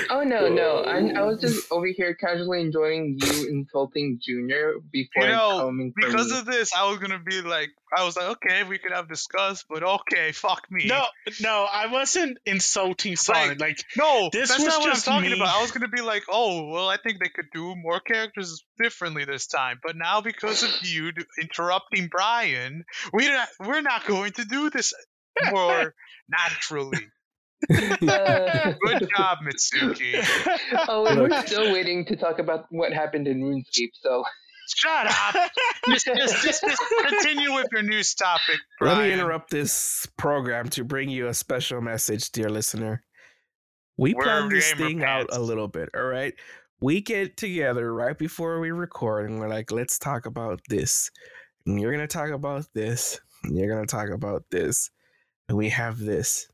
Oh no, no. I, I was just over here casually enjoying you insulting Junior before You know, coming Because me. of this, I was gonna be like, I was like, okay, we could have discussed, but okay, fuck me. no, no, I wasn't insulting Sonic. Like, No, This that's was not what I'm just talking me. about. I was gonna be like, oh, well, I think they could do more characters differently this time. But now, because of you interrupting Brian, we not, we're not going to do this more naturally. Uh, Good job, Mitsuki. oh, and we're still waiting to talk about what happened in RuneScape. So Shut up. Just, just, just, just continue with your news topic, Let me interrupt this program to bring you a special message, dear listener. We We're plan this gamer thing out a little bit, all right? We get together right before we record and we're like, let's talk about this. And you're going to talk about this. And you're going to talk about this. And we have this.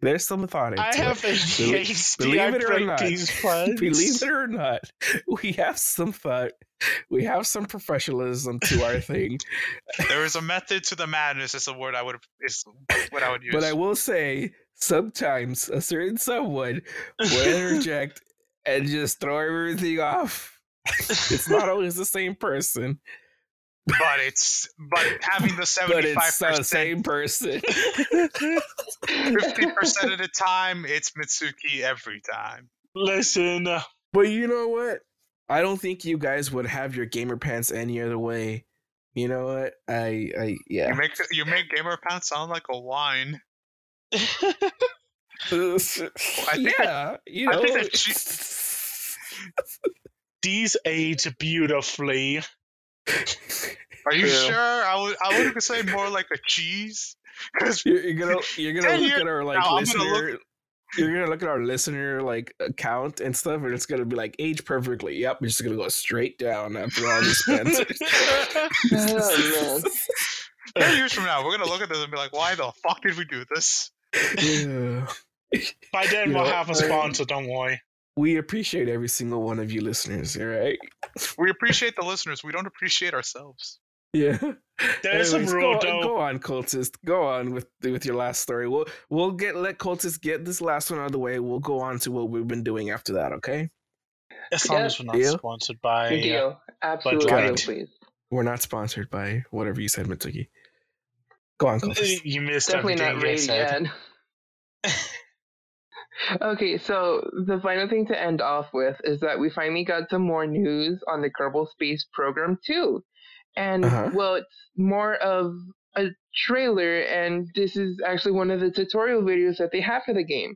There's some thought into I have it. ADHD. believe I it or not, these plans. Believe it or not, we have some thought. We have some professionalism to our thing. There is a method to the madness. Is the word I would is what I would use. But I will say, sometimes a certain someone will interject and just throw everything off. It's not always the same person, but it's but having the but seventy five it's the percent, same person. fifty percent of the time, it's Mitsuki every time. Listen, But you know what? I don't think you guys would have your gamer pants any other way. You know what? I, I, yeah. You make you make gamer pants sound like a wine. think yeah, you I know. think that she- these age beautifully. Are you True. sure? I would I would say more like a cheese. Because you're, you're gonna you're gonna look years at our like I'm gonna You're gonna look at our listener like account and stuff, and it's gonna be like age perfectly. Yep, we're just gonna go straight down after all the Spencers. Oh, ten years from now, we're gonna look at this and be like, "Why the fuck did we do this?" yeah. By then, You we'll know, have a sponsor. Don't worry. We appreciate every single one of you listeners. All right. We appreciate the listeners. We don't appreciate ourselves. Yeah. There is some Anyways, rule, go, though. go on, cultist. Go on with with your last story. We'll we'll get let cultist get this last one out of the way. We'll go on to what we've been doing after that. Okay. As long Yeah. as we're not Deal? sponsored by. Good uh, deal. Absolutely, Light. please. We're not sponsored by whatever you said, Mitsuki. Go on, cultist. you missed Definitely everything not I ready yet. okay, so the final thing to end off with is that we finally got some more news on the Kerbal Space Program too. And Uh-huh. well, it's more of a trailer, and this is actually one of the tutorial videos that they have for the game.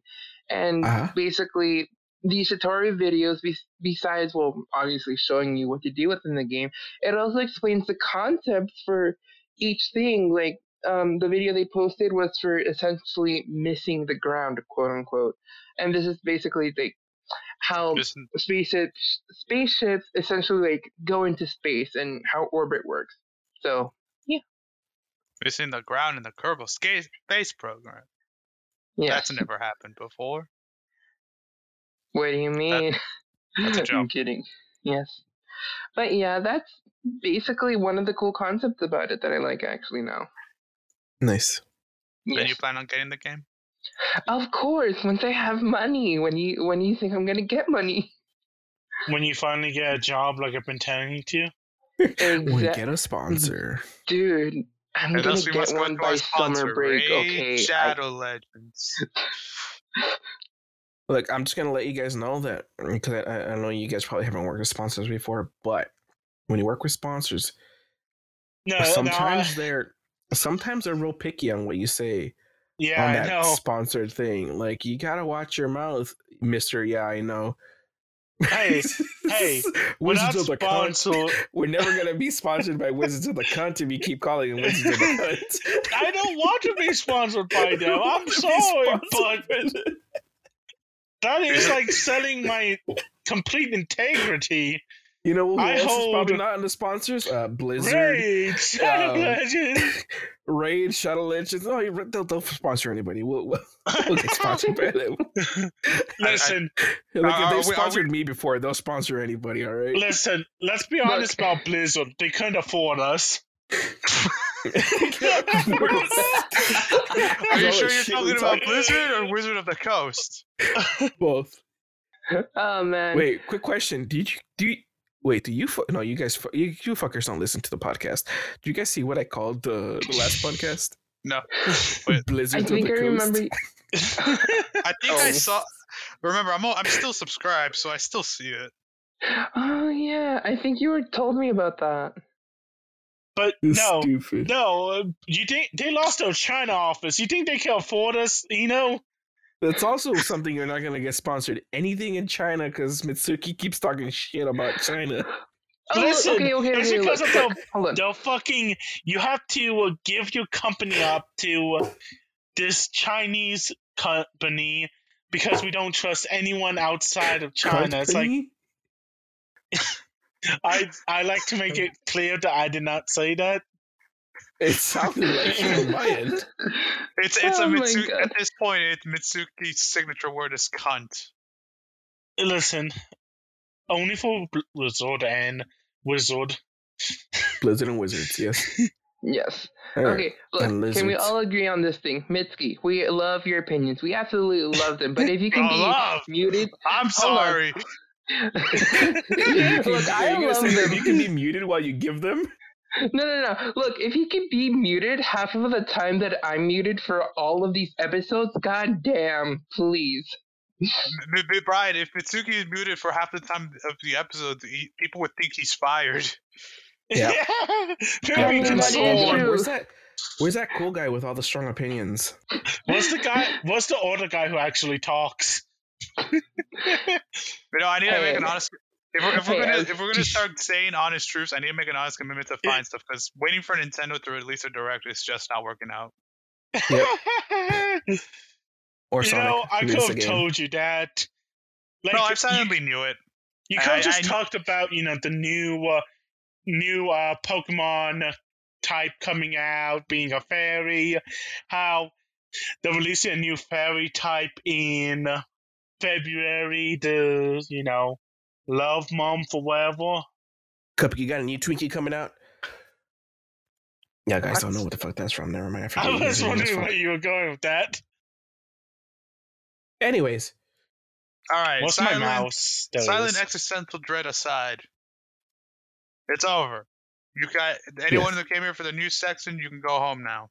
And Uh-huh. basically, these tutorial videos, be- besides, well, obviously showing you what to do within the game, it also explains the concepts for each thing. Like, um, the video they posted was for essentially missing the ground, quote unquote. And this is basically like how Just spaceships spaceships essentially like go into space and how orbit works. So yeah, missing the ground in the Kerbal Space Program. yeah, That's never happened before. what do you mean? that's a I'm kidding. Yes, but yeah, that's basically one of the cool concepts about it that I like actually now. Nice. Then Yes. you plan on getting the game? Of course, once I have money, when you when you think I'm gonna get money, When you finally get a job, like I've been telling you to. We get a sponsor. dude, I'm And gonna get must go one by sponsor, summer break. Raid Okay, I- Shadow Legends. Look, I'm just gonna let you guys know that because I, I know you guys probably haven't worked with sponsors before, but when you work with sponsors, No, sometimes no, they're sometimes they're real picky on what you say yeah, on I that know. sponsored thing. Like you gotta watch your mouth, Mister. Yeah, I know. Hey, hey, Wizards of the Cunt. We're never gonna be sponsored by Wizards of the Cunt if you keep calling them Wizards of the Cunt. I don't want to be sponsored by them. I'm sorry, but sponsored by them. that is like selling my complete integrity. You know who I else is probably not in the sponsors? Uh, Blizzard. Raid, Shadow um, Legends. Raid, Shadow Legends. Oh, they'll, they'll sponsor anybody. We'll, we'll, we'll get sponsored by them. Listen, Look, Are- if are they we- are we- sponsored me before, they'll sponsor anybody. All right. listen. Let's be honest about Blizzard. They couldn't afford us. Are you sure you're talking about talk- Blizzard or Wizard of the Coast? Both. oh man, Wait, quick question. Did you do? You, wait, do you? fu- No, you guys. fu- You, you fuckers don't listen to the podcast. Do you guys see what I called the, the last podcast? No. Wait. Blizzard I of think the I Coast. remember. I think I Oh. saw. Remember, I'm all, I'm still subscribed, so I still see it. Oh yeah, I think you were told me about that. But It's no, stupid. no. uh, You think they lost their China office? You think they can afford us? You know? That's also something you're not gonna get sponsored anything in China because Mitsuki keeps talking shit about China. Oh, Listen, okay, okay, it's okay. because look, of look, hold. The fucking you have to uh, give your company up to this Chinese company because we don't trust anyone outside of China. It's like I I like to make it clear that I did not say that. It sounded like it on my end. It's it's Oh a my Mitsuki God. at this point. It's Mitsuki's signature word is cunt. Listen, only for Bl- Blizzard and Wizard. Blizzard and Wizards, yes. Yes. All right. Okay, look, can we all agree on this thing? Mitsuki, we love your opinions. We absolutely love them. But if you can Oh, be love. muted. I'm sorry. Look, I love say that them. You can be muted while you give them. No, no, no. Look, if he can be muted half of the time that I'm muted for all of these episodes, god damn, please. M- M- Brian, if Mitsuki is muted for half the time of the episode, he, people would think he's fired. Yeah. Very Yeah, that is Where's that? Where's that cool guy with all the strong opinions? What's the guy? What's the other guy who actually talks? You know, I need to make an honest. If we're, if we're gonna if we're gonna start saying honest truths, I need to make an honest commitment to find stuff because waiting for Nintendo to release a direct is just not working out. Or you Sonic? know, I could have a told you that. Like, no, I you- knew it. You I- could have just I kn- talked about, you know, the new, uh, new uh, Pokemon type coming out, being a fairy, how they're releasing a new fairy type in February, the you know, love mom forever. whatever. Cup, you got a new Twinkie coming out? Yeah, guys I don't know what the fuck that's from. Never mind. I forget I what was his name is wondering where you were going with that. Anyways, All right, What's silent, my mouse? There silent existential dread aside, it's over. You got anyone that came here for the news section. You can go home now.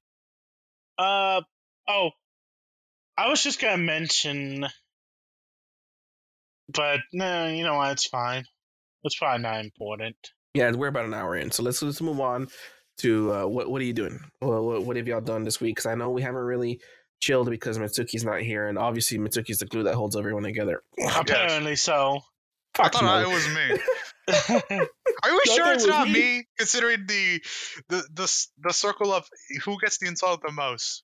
Uh oh, I was just gonna mention, but no, you know what? It's fine. It's probably not important. yeah, we're about an hour in, so let's let's move on to uh, what what are you doing? Well, what, what have y'all done this week? Because I know we haven't really chilled because Mitsuki's not here, and obviously Mitsuki's the glue that holds everyone together. Apparently so. I thought no. it was me. Are we sure it's not me. me? Considering the the the the circle of who gets the insult the most.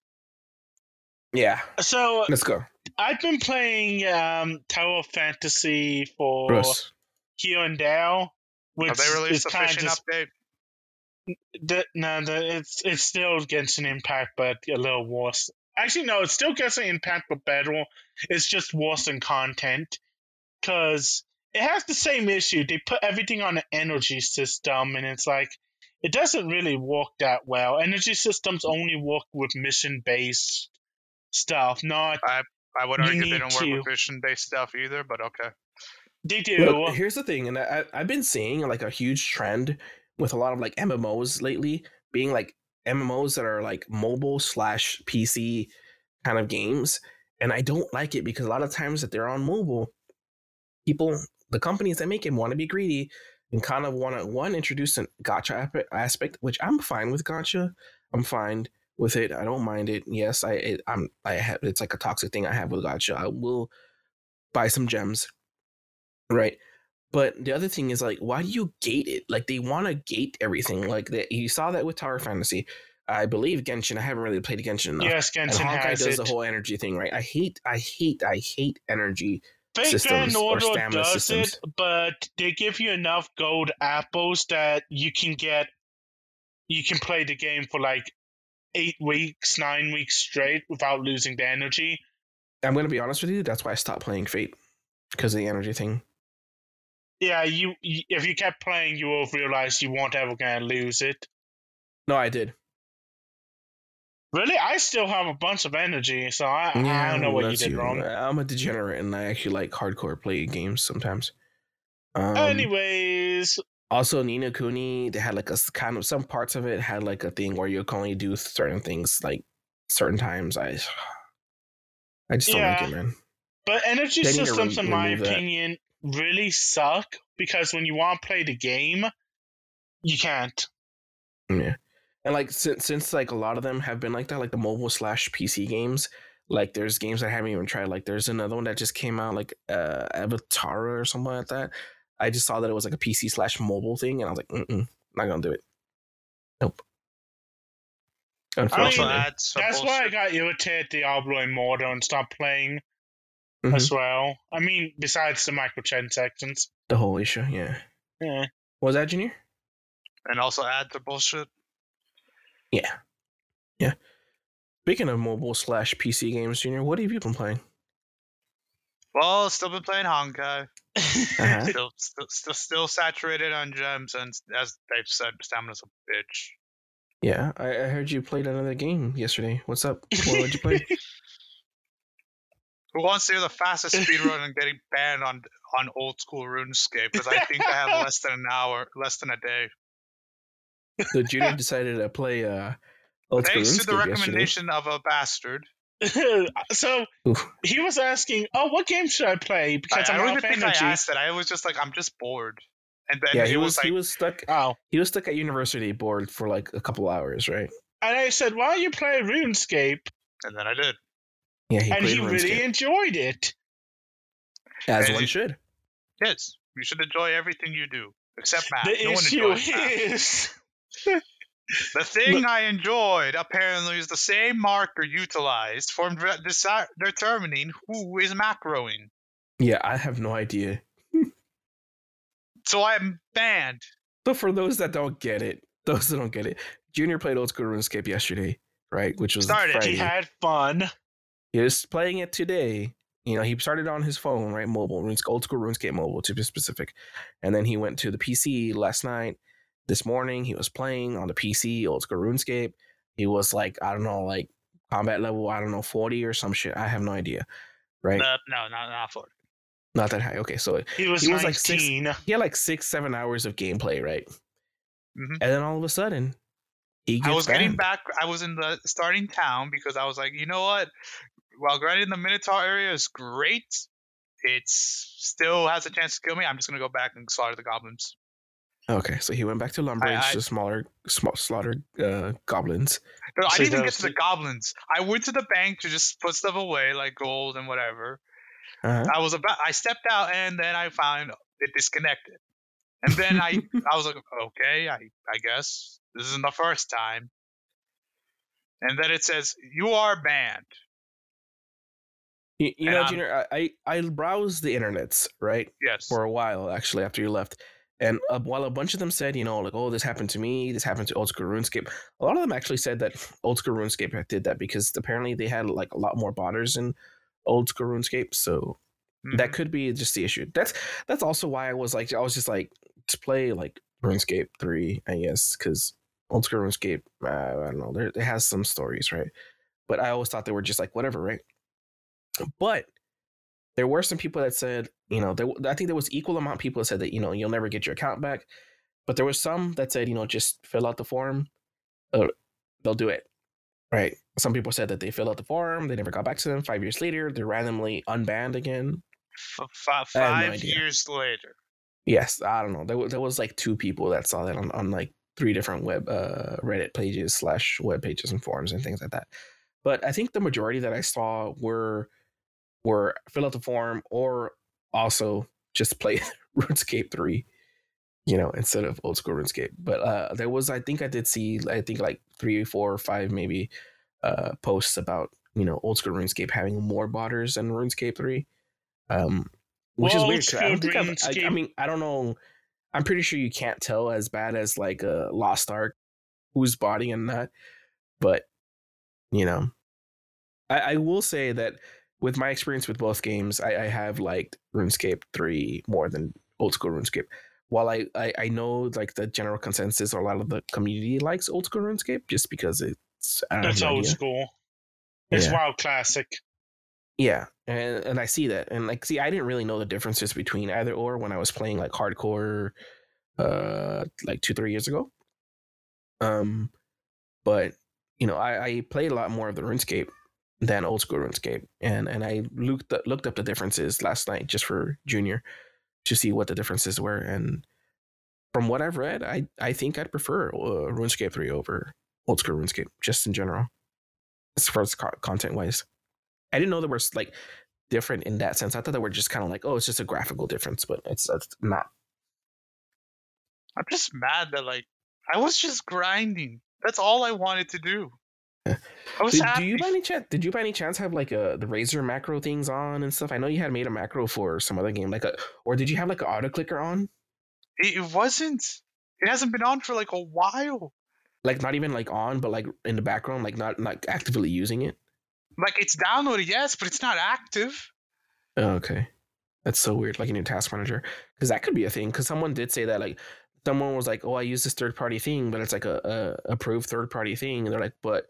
Yeah, so let's go, I've been playing um, Tower of Fantasy for Bruce. here and there, which Have they is released a kind of fishing just update? the, no, the, it's it's still Genshin Impact, but a little worse. Actually, no, it's still Genshin Impact, but better. It's just worse in content because it has the same issue. They put everything on an energy system, and it's like it doesn't really work that well. Energy systems only work with mission based stuff, not I I would You argue they don't work to. with vision based stuff either, but okay. they do. Look, here's the thing, and I, I- I've been seeing like a huge trend with a lot of like MMOs lately being like MMOs that are like mobile slash PC kind of games, and I don't like it because a lot of times that they're on mobile, people, the companies that make it want to be greedy and kind of want to one introduce an gacha aspect, which I'm fine with gacha. I'm fine with it. I don't mind it. Yes, I it, I'm I have it's like a toxic thing I have with gacha. I will buy some gems, right? But the other thing is like, why do you gate it? Like they want to gate everything. Like that, you saw that with Tower Fantasy. I believe Genshin. I haven't really played Genshin enough. yes, and Genshin Honkai has does it. the whole energy thing, right? I hate, I hate, I hate energy. Systems Grand or stamina does systems. it, but they give you enough gold apples that you can get. You can play the game for like eight weeks, nine weeks straight without losing the energy. I'm gonna be honest with you. That's why I stopped playing Fate because of the energy thing. Yeah, you, you if you kept playing, you will realize you weren't ever gonna lose it. No, I did. Really, I still have a bunch of energy, so I, I don't know what you did wrong. I'm a degenerate, and I actually like hardcore play games sometimes. Um, Anyways, also Ni no Kuni, they had like a kind of some parts of it had like a thing where you can only do certain things like certain times. I, I just don't like it, man. But energy They systems, re- in my remove that. opinion, really suck because when you want to play the game, you can't. Yeah, and like since since like a lot of them have been like that, like the mobile slash PC games. Like there's games I haven't even tried. Like there's another one that just came out, like uh Avatar or something like that. I just saw that it was like a PC slash mobile thing, and I was like, mm not gonna do it. Nope. I mean, Also Unfortunately, That's why I got irritated Diablo Immortal and stopped playing Mhm. as well. I mean, besides the microtransactions. the whole issue. Yeah. Yeah. Was that Junior? and also add the bullshit. Yeah. Yeah. Speaking of mobile slash PC games, Junior, what have you been playing? Well, still been playing Honkai. Uh-huh. Still, still, still, still saturated on gems, and as they've said, stamina's a bitch. Yeah, I, I heard you played another game yesterday. What's up? What did you play? Who wants to hear the fastest speedrun and getting banned on on old school RuneScape? Because I think I have less than an hour, less than a day. so Junior decided to play uh Old School Thanks to the RuneScape yesterday. recommendation of a bastard. so Oof. he was asking, "Oh, what game should I play?" Because I I'm don't even of think energy. I asked that. I was just like, I'm just bored. And then Yeah, it he was, was like, he was stuck Oh, he was stuck at university board for like a couple hours, right? and I said, "Why don't you play RuneScape?" and then I did. Yeah, he and he RuneScape. really enjoyed it. as And one he- should. Yes, you should enjoy everything you do, except math. the no one issue enjoys math. is, The thing I enjoyed apparently is the same marker utilized for determining who is macroing. Yeah, I have no idea. So I'm banned. So for those that don't get it, those that don't get it, Junior played Old School RuneScape yesterday, right? Which was Started. Friday. he had fun. He was playing it today. You know, he started on his phone, right? Mobile, old school RuneScape mobile to be specific. And then he went to the PC last night. This morning, he was playing on the PC, old school RuneScape. He was like, I don't know, like combat level, I don't know, 40 or some shit. I have no idea, right? Uh, no, not not for. Not that high. Okay, so He was, He was like six- 19. he had like six, seven hours of gameplay, right? Mhm. And then all of a sudden, he gets I was getting back. I was in the starting town because I was like, you know what? While grinding the Minotaur area is great, it still has a chance to kill me. I'm just gonna go back and slaughter the goblins. Okay, so he went back to Lumbridge I- to smaller, small, slaughter uh, goblins. No, I So didn't even get to the the- goblins. I went to the bank to just put stuff away, like gold and whatever. Uh-huh. I was about. I stepped out and then I found it disconnected. And then I, I was like, okay, I, I guess this isn't the first time. And then it says you are banned. You, you know, I'm- Junior, I, I I browsed the internets right Yes. for a while actually after you left, and uh, while a bunch of them said, you know, like, oh, this happened to me, this happened to Old School RuneScape. A lot of them actually said that Old School RuneScape did that because apparently they had like a lot more botters in Old School RuneScape, so Mhm. that could be just the issue. That's that's also why I was like, I was just like, to play like RuneScape three, I guess, because Old School RuneScape, uh, I don't know, there it has some stories, right? But I always thought they were just like whatever, right? But there were some people that said, you know, there, I think there was equal amount of people that said that you know you'll never get your account back, but there was some that said, you know, just fill out the form, uh, they'll do it, right? Some people said that they filled out the form, they never got back to them. Five years later, they're randomly unbanned again. F- fi- I have no five years later. Yes, I don't know. There was, there was like two people that saw that on, on like three different web uh, Reddit pages slash web pages and forums and things like that. But I think the majority that I saw were were fill out the form or also just play RuneScape three, you know, instead of old school RuneScape. But uh, there was I think I did see I think like three, four, or five maybe uh, posts about you know old school RuneScape having more botters than RuneScape three. Um, which is weird. I don't think I've, I, I mean, I don't know. I'm pretty sure you can't tell as bad as like a Lost Ark, who's body and not. But you know, I, I will say that with my experience with both games, I, I have liked RuneScape three more than old school RuneScape. While I, I I know like the general consensus or a lot of the community likes old school RuneScape just because it's It's old idea. school. It's Yeah. WoW Classic. Yeah, and and I see that, and like, see, I didn't really know the differences between either or when I was playing like hardcore, uh, like two three years ago. Um, but you know, I, I played a lot more of the RuneScape than old school RuneScape, and and I looked looked up the differences last night just for Junior to see what the differences were, and from what I've read, I I think I'd prefer uh, RuneScape three over old school RuneScape just in general, as far as co- content wise. I didn't know there was like different in that sense. I thought they were just kind of like, oh, it's just a graphical difference, but it's, it's not. I'm just mad that like I was just grinding. That's all I wanted to do. Was Did, do you by any chance? Did you by any chance have like a the Razer macro things on and stuff? I know you had made a macro for some other game, like a, or did you have like an auto clicker on? It, it wasn't. It hasn't been on for like a while. Like not even like on, but like in the background, like not not actively using it. Like it's downloaded, yes, but it's not active. Oh, okay. That's so weird, like in your task manager, because that could be a thing. Because someone did say that, like, someone was like, "Oh, I use this third party thing, but it's like a, a approved third party thing," and they're like, "But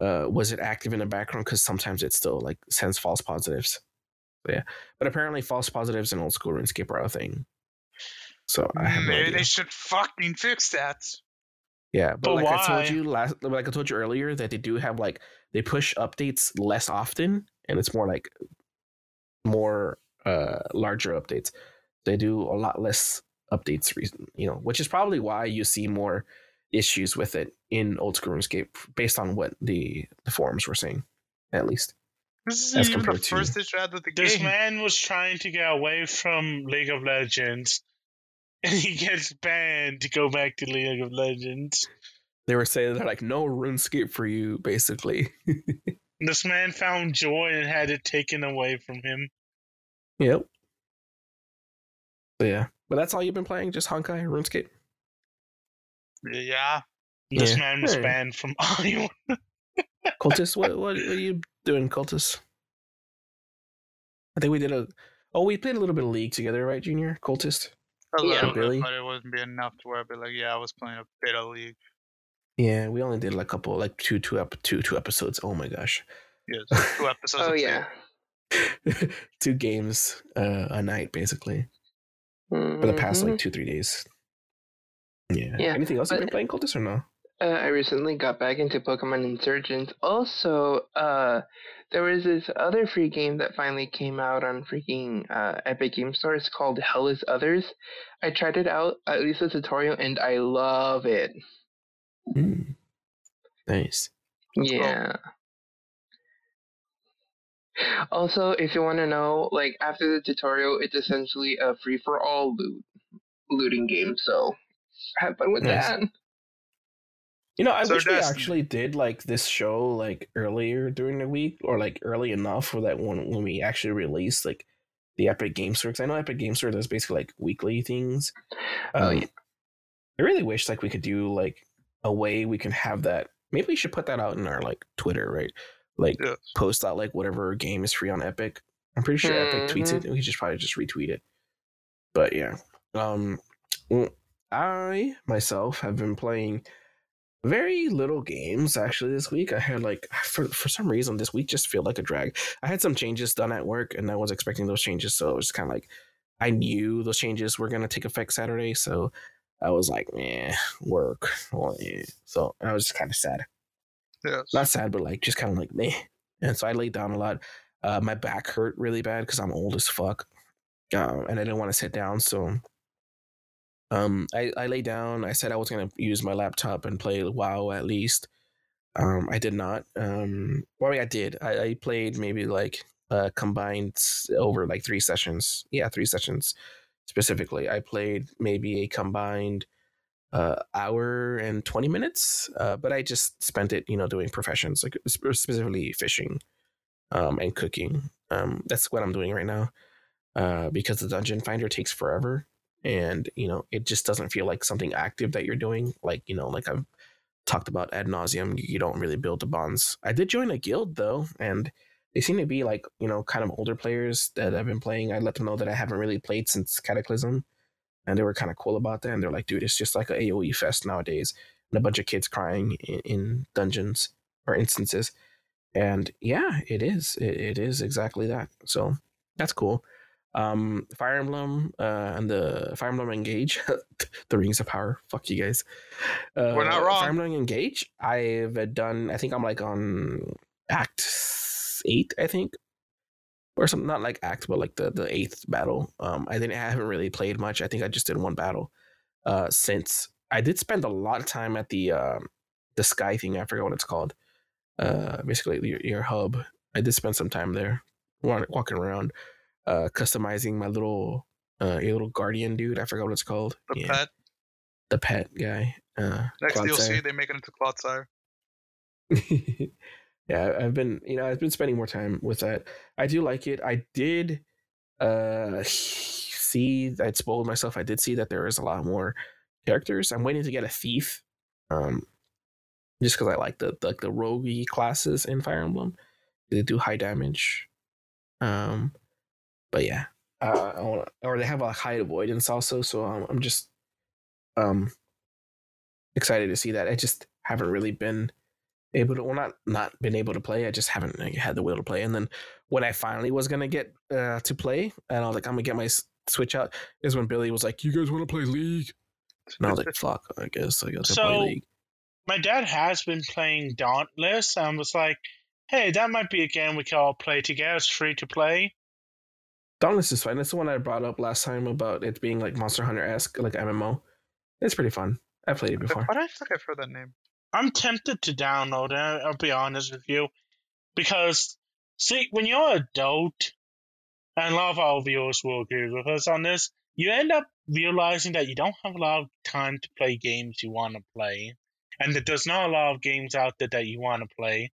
uh, was it active in the background? Because sometimes it still like sends false positives." So, yeah, but apparently false positives in old school RuneScape are a thing. So I have Maybe idea. they should fucking fix that. Yeah, but, But like I told you last, like I told you earlier, that they do have like they push updates less often, and it's more like more uh larger updates. They do a lot less updates, reason you know, which is probably why you see more issues with it in old school RuneScape, based on what the the forums were saying, at least. This isn't As even the compared to- first issue out of the This man was trying to get away from League of Legends, and he gets banned to go back to League of Legends. They were saying they're like no RuneScape for you, basically. This man found joy and had it taken away from him. Yep. So, yeah, but that's all you've been playing, just Honkai RuneScape. Yeah. This Yeah. man was Hey. banned from Iowa. Cultist, what, what what are you doing, Cultist? I think we did a. Oh, we played a little bit of League together, right, Junior? Cultist. A Yeah. little Billy? bit, but it wouldn't be enough to where I'd be like, yeah, I was playing a bit of League. Yeah, we only did like a couple, like two, two, ep- two, two episodes. Oh my gosh, Yes, two episodes. Oh yeah. two games uh, a night, basically, for the past like two, three days. Yeah. Yeah, Anything else you've been but- playing, Cultist, or no? Uh, I recently got back into Pokemon Insurgence. Also, uh, there was this other free game that finally came out on freaking uh, Epic Game Store. It's called Hell is Others. I tried it out, at least the tutorial, and I love it. Hmm. Nice. Yeah. Also, if you want to know, like after the tutorial, it's essentially a free for all loot looting game. So have fun with Nice. that. You know, I So wish we actually did like this show like earlier during the week or like early enough for that when when we actually released like the Epic Game Store. Because I know Epic Game Store does basically like weekly things. Oh, Um, yeah. I really wish like we could do like a way we can have that. Maybe we should put that out in our like Twitter, right? Like Yes. post out like whatever game is free on Epic. I'm pretty sure Epic tweets it. We could just probably just retweet it. But yeah, um, well, I myself have been playing very little games actually this week. I had like for for some reason this week just feel like a drag. I had some changes done at work, and I was expecting those changes, so it was kind of like I knew those changes were gonna take effect Saturday, so I was like, man, work. Well, yeah. So I was just kind of sad Yes. not sad, but like just kind of like meh. And so I laid down a lot. Uh, my back hurt really bad because I'm old as fuck, uh, and I didn't want to sit down. So, um, I I lay down. I said I was gonna use my laptop and play WoW at least. Um, I did not. Um, well, I, mean, I did. I, I played maybe like uh combined over like three sessions. Yeah, three sessions specifically. I played maybe a combined uh, hour and 20 minutes uh, but i just spent it you know doing professions like specifically fishing um, and cooking um, that's what i'm doing right now uh, because the dungeon finder takes forever and you know it just doesn't feel like something active that you're doing like you know like i've talked about ad nauseum you don't really build the bonds i did join a guild though and they seem to be like you know kind of older players that i've been playing i let them know that i haven't really played since cataclysm and they were kind of cool about that. And they're like, dude, it's just like a AOE fest nowadays, and a bunch of kids crying in, in dungeons or instances. And yeah, it is. It, it is exactly that. So that's cool. Um, Fire Emblem uh, and the Fire Emblem Engage, the Rings of Power. Fuck you guys. Uh, We're not wrong. Fire Emblem Engage. I've done. I think I'm like on Act eight. I think or something not like act but like the the eighth battle um i didn't I haven't really played much i think i just did one battle uh since i did spend a lot of time at the um the sky thing i forgot what it's called uh basically your, your hub i did spend some time there walking around uh customizing my little uh your little guardian dude i forgot what it's called The Yeah, pet. the pet guy uh Next Clodsire. DLC, they make it into Clodsire. yeah, I've been, you know, I've been spending more time with that. I do like it. I did uh see I'd spoiled myself. I did see that there is a lot more characters. I'm waiting to get a thief. Um just because I like the like the rogue classes in Fire Emblem. They do high damage. Um, but yeah, uh, I wanna, or they have a high avoidance also. So I'm, I'm just um excited to see that. I just haven't really been able to well not not been able to play i just haven't like, had the will to play and then when i finally was gonna get uh to play and i was like i'm gonna get my switch out is when billy was like you guys want to play league and i was like fuck i guess i guess i So- play league My dad has been playing Dauntless, and was like, "Hey, that might be a game we can all play together. It's free to play." Dauntless is fine that's the one i brought up last time about it being like monster hunter-esque like mmo it's pretty fun i played it before Why do I think I've heard that name? I'm tempted to download it. I'll be honest with you, because see, when you're an adult, and a lot of our viewers will agree with us on this, you end up realizing that you don't have a lot of time to play games you want to play, and that there's not a lot of games out there that you want to play.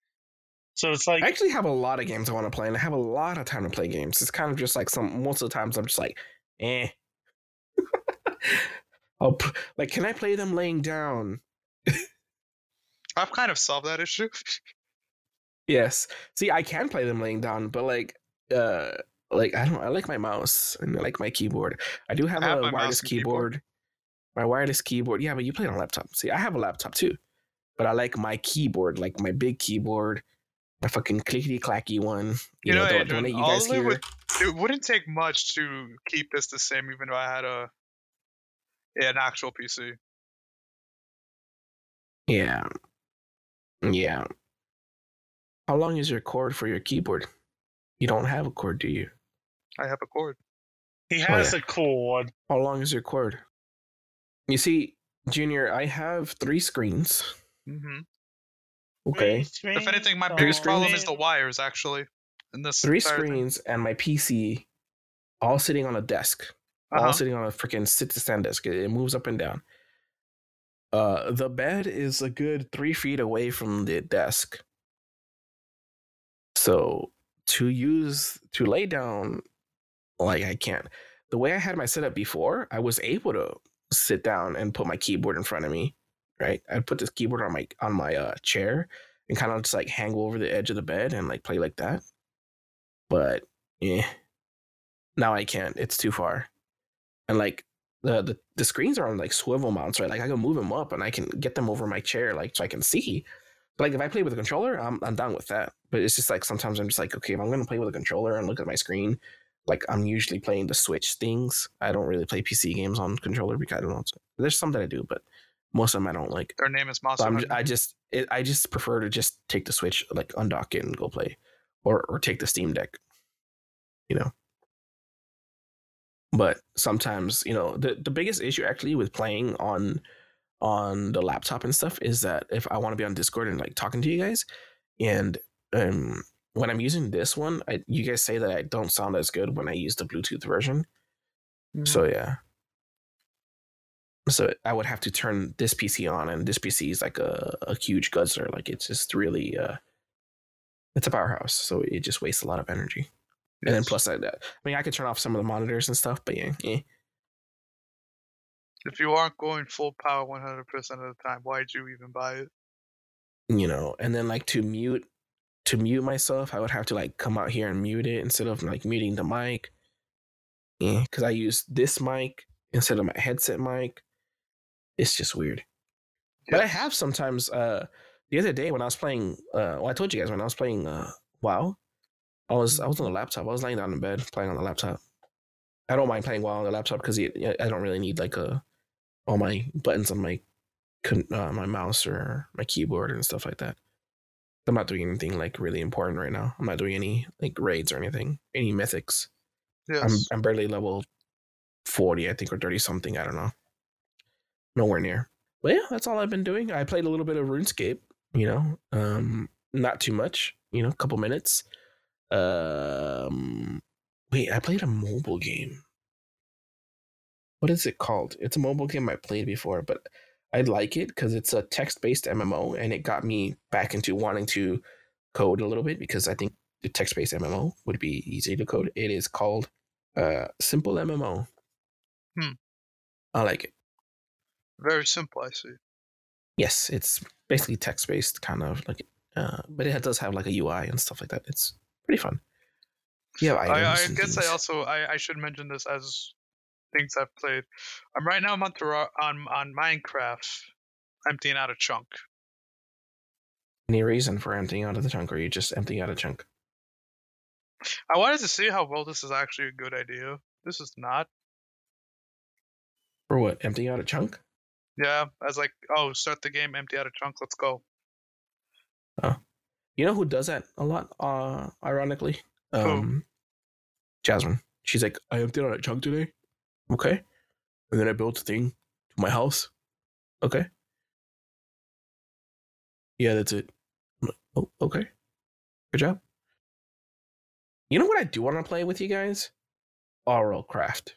So it's like, i actually have a lot of games i want to play and i have a lot of time to play games it's kind of just like some most of the times i'm just like eh I'll p- like can i play them laying down I've kind of solved that issue. Yes. See, I can play them laying down, but like, uh, like I don't. I like my mouse and I like my keyboard. I do have I have a wireless keyboard. keyboard. My wireless keyboard. Yeah, but you play it on a laptop. See, I have a laptop too, but I like my keyboard, like my big keyboard, my fucking clickety clacky one. You know, the, the Adrian, one that you guys all it hear. would- It wouldn't take much to keep this the same, even if I had a yeah, an actual PC. Yeah. Yeah. How long is your cord for your keyboard? You don't have a cord, do you? I have a cord. he has yeah. a cord. How long is your cord? You see, Junior, I have three screens. hmm Okay. If anything, my Three biggest problem is the wires. Actually, in this Three entire thing. screens and my PC all sitting on a desk. All Uh-huh. sitting on a freaking sit to stand desk. It, it moves up and down. Uh the bed is a good three feet away from the desk. So to use to lay down, like I can't. The way I had my setup before, I was able to sit down and put my keyboard in front of me. Right, I'd put this keyboard on my on my uh, chair and kind of just like hang over the edge of the bed and like play like that. But yeah, now I can't. It's too far, and like the the, the screens are on like swivel mounts, right? Like I can move them up and I can get them over my chair, like so I can see. But like if I play with a controller, I'm I'm done with that. But it's just like sometimes I'm just like, okay, if I'm gonna play with a controller and look at my screen, like I'm usually playing the Switch things. I don't really play PC games on controller because I don't know. There's some that I do, but most of them I don't like. Their name is So Monster I'm, I just it, I just prefer to just take the Switch, like undock it and go play, or or take the Steam Deck. You know. But sometimes you know the the biggest issue actually with playing on on the laptop and stuff is that if I want to be on Discord and like talking to you guys, and um when I'm using this one, I, you guys say that I don't sound as good when I use the Bluetooth version. So yeah. So I would have to turn this PC on, and this PC is like a, a huge guzzler. Like it's just really, uh, it's a powerhouse. So it just wastes a lot of energy. And then plus, I, I mean, I could turn off some of the monitors and stuff, but yeah, yeah. if you aren't going full power 100% of the time, why'd you even buy it? you know. And then like to mute, to mute myself, I would have to like come out here and mute it instead of like muting the mic. Yeah, because I use this mic instead of my headset mic. It's just weird. But I have sometimes. Uh, the other day when I was playing, uh, well, I told you guys when I was playing, uh, WoW, I was I was on the laptop. I was laying down in bed playing on the laptop. I don't mind playing WoW on the laptop because I don't really need like a all my buttons on my uh, my mouse or my keyboard and stuff like that. I'm not doing anything like really important right now. I'm not doing any like raids or anything, any mythics. Yes. I'm I'm barely level forty, I think, or thirty something. I don't know. Nowhere near. But yeah, that's all I've been doing. I played a little bit of RuneScape. You know, um, not too much. You know, a couple minutes. Um, wait, I played a mobile game. What is it called? It's a mobile game I played before, but I like it because it's a text-based MMO, and it got me back into wanting to code a little bit because I think the text-based MMO would be easy to code. It is called uh, Simple MMO. Hmm. I like it. Very simple, I see. Yes, it's basically text based kind of like, uh, but it does have like a UI and stuff like that. It's pretty fun. Yeah, I, I guess I also I, I should mention this as things I've played. I'm right now I'm on on on Minecraft, emptying out a chunk. Any reason for emptying out of the chunk, or you just emptying out a chunk? I wanted to see how well this is actually a good idea. This is not. For what? Emptying out a chunk? Yeah, I was like, oh, start the game, empty out a chunk, let's go. Oh, you know who does that a lot? Uh, ironically, um, Jasmine. She's like, I emptied out a chunk today. Okay, and then I built a thing to my house. Okay. Yeah, that's it. Oh, okay. Good job. You know what I do want to play with you guys? Oral Craft.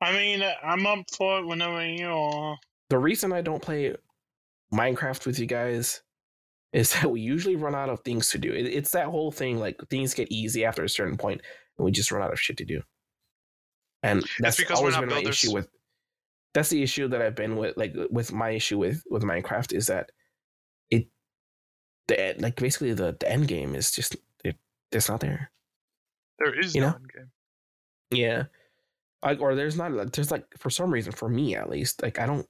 I mean, I'm up for it whenever you are. The reason I don't play Minecraft with you guys is that we usually run out of things to do. It, it's that whole thing like things get easy after a certain point, and we just run out of shit to do. And that's because always we're been not my issue with. That's the issue that I've been with, like with my issue with with Minecraft is that it, the like basically the the end game is just it, it's not there. There is You no know? end game. Yeah. Like, or there's not there's like for some reason for me at least like I don't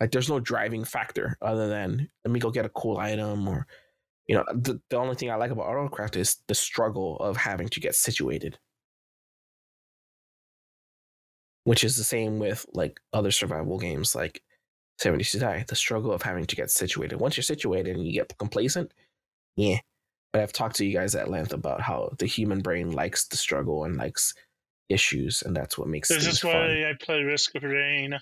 like there's no driving factor other than let me go get a cool item or you know the, the only thing I like about autocraft is the struggle of having to get situated. Which is the same with like other survival games like 7 Days to Die the struggle of having to get situated. Once you're situated and you get complacent yeah. But I've talked to you guys at length about how the human brain likes the struggle and likes issues, and that's what makes This is fun. why I play Risk of Rain.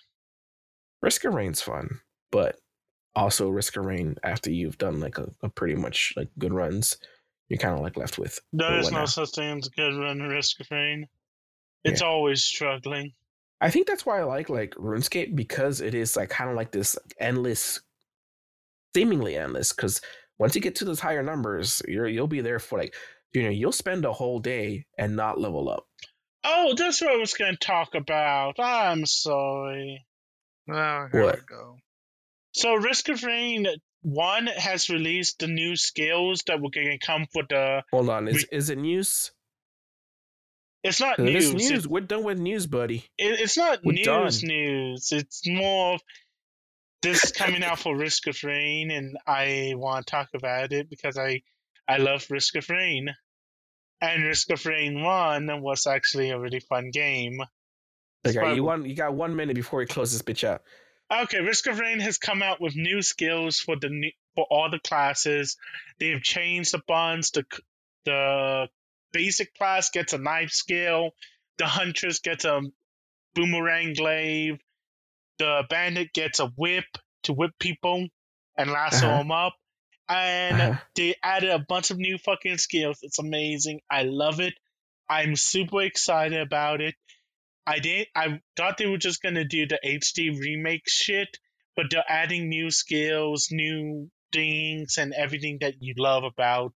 Risk of Rain's fun, but also Risk of Rain after you've done like a, a pretty much like good runs, you're kind of like left with. There "Oh, is no now?" such thing as good run Risk of Rain. It's always struggling. I think that's why I like like RuneScape because it is like kind of like this endless, seemingly endless. Because once you get to those higher numbers, you're you'll be there for like you know you'll spend a whole day and not level up. Oh, that's what I was going to talk about. I'm sorry. Oh, here What? we go. So, Risk of Rain 1 has released the new skills that were going to come for the. Uh, Hold on, is We- is it news? It's not 'Cause it is news. news. It- We're done with news, buddy. it- it's not We're news done. news. It's more of this coming out for Risk of Rain, and I want to talk about it because I I love Risk of Rain, and Risk of Rain One was actually a really fun game. Okay, But- you want you got one minute before we close this bitch up. Okay, Risk of Rain has come out with new skills for the new, for all the classes. They've changed a bunch. The the basic class gets a knife skill. The huntress gets a boomerang glaive. The bandit gets a whip to whip people and lasso Uh-huh. them up. And Uh-huh. they added a bunch of new fucking skills. It's amazing. I love it. I'm super excited about it. I did. I thought they were just gonna do the HD remake shit, but they're adding new skills, new things, and everything that you love about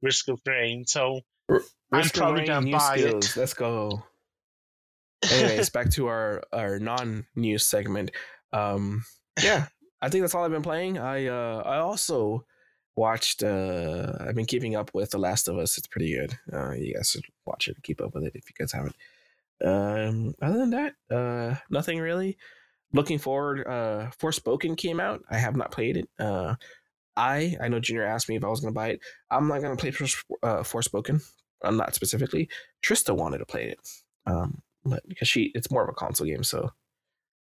Risk of Rain. So I'm Risk probably Rain, gonna new buy it. Let's go. Anyways, back to our our non news segment. Um, yeah, I think that's all I've been playing. I uh I also watched. uh I've been keeping up with The Last of Us. It's pretty good. Uh, you guys should watch it. And keep up with it if you guys haven't. Um, other than that, uh, nothing really. Looking forward. Uh, Forspoken came out. I have not played it. Uh, I I know Junior asked me if I was gonna buy it. I'm not gonna play Fors- uh, Forspoken. I'm not specifically. Trista wanted to play it, um, but because she, it's more of a console game. So,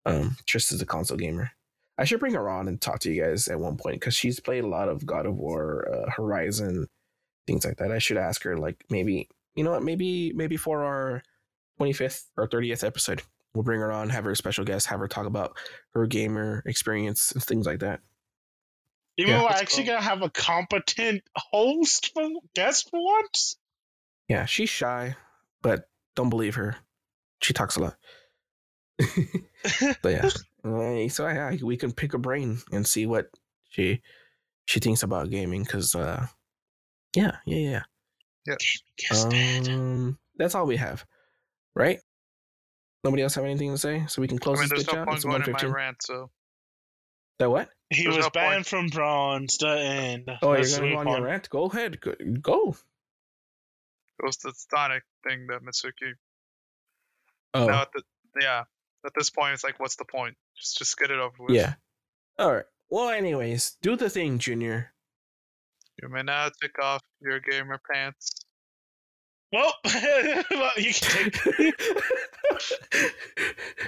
um, Trista's a console gamer. I should bring her on and talk to you guys at one point because she's played a lot of God of War, uh, Horizon, things like that. I should ask her, like maybe you know what, maybe maybe for our 25th or 30th episode, we'll bring her on, have her a special guest, have her talk about her gamer experience and things like that. Even Yeah, we're actually cool. gonna have a competent host for guest for once. Yeah, she's shy, but don't believe her. She talks a lot. but yeah, Uh, so yeah, we can pick a brain and see what she she thinks about gaming. Cause uh, yeah, yeah, Yeah. Yeah. Um, that's all we have, right? Nobody else have anything to say, so we can I close mean, this there's bitch no out. point It's going in my rant, so That what? He There's was no banned point. from bronze. The end. Oh, Let's you're gonna go move on your rant? Go ahead. Go. go. It was the Sonic thing that Mitsuki. Oh, Now at the yeah, at this point it's like, what's the point? Just just get it over with. yeah. All right. Well, anyways, do the thing, Junior. You may now take off your gamer pants. Well, well, you can take.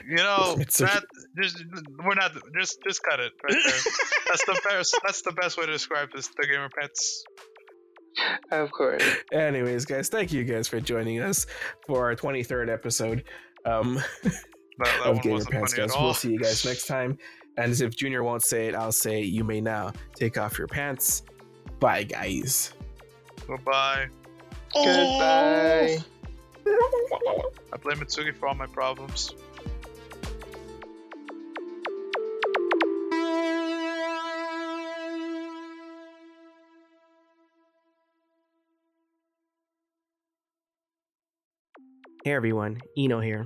You know Mitsuki. that just we're not just just cut it right there. that's the best. That's the best way to describe this. The gamer pants. Of course. Anyways, guys, thank you guys for joining us for our 23rd episode um, That, that of one Gamer Pants, funny guys. We'll see you guys next time. And as if Junior won't say it, I'll say you may now take off your pants. Bye, guys. Goodbye. Goodbye. I blame Mitsuki for all my problems. Hey everyone, Eno here.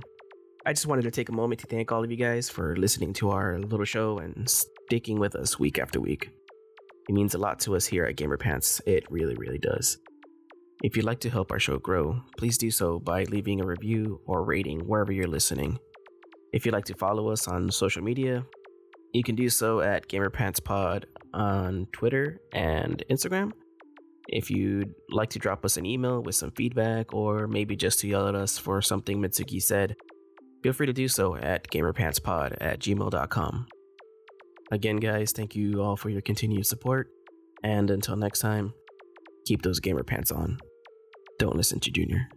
I just wanted to take a moment to thank all of you guys for listening to our little show and sticking with us week after week. It means a lot to us here at Gamer Pants. It really, really does. If you'd like to help our show grow, please do so by leaving a review or rating wherever you're listening. If you'd like to follow us on social media, you can do so at GamerPantsPod on Twitter and Instagram. If you'd like to drop us an email with some feedback or maybe just to yell at us for something Mitsuki said, feel free to do so at gamerpantspod at gmail.com. Again, guys, thank you all for your continued support. And until next time, keep those gamer pants on. Don't listen to Junior.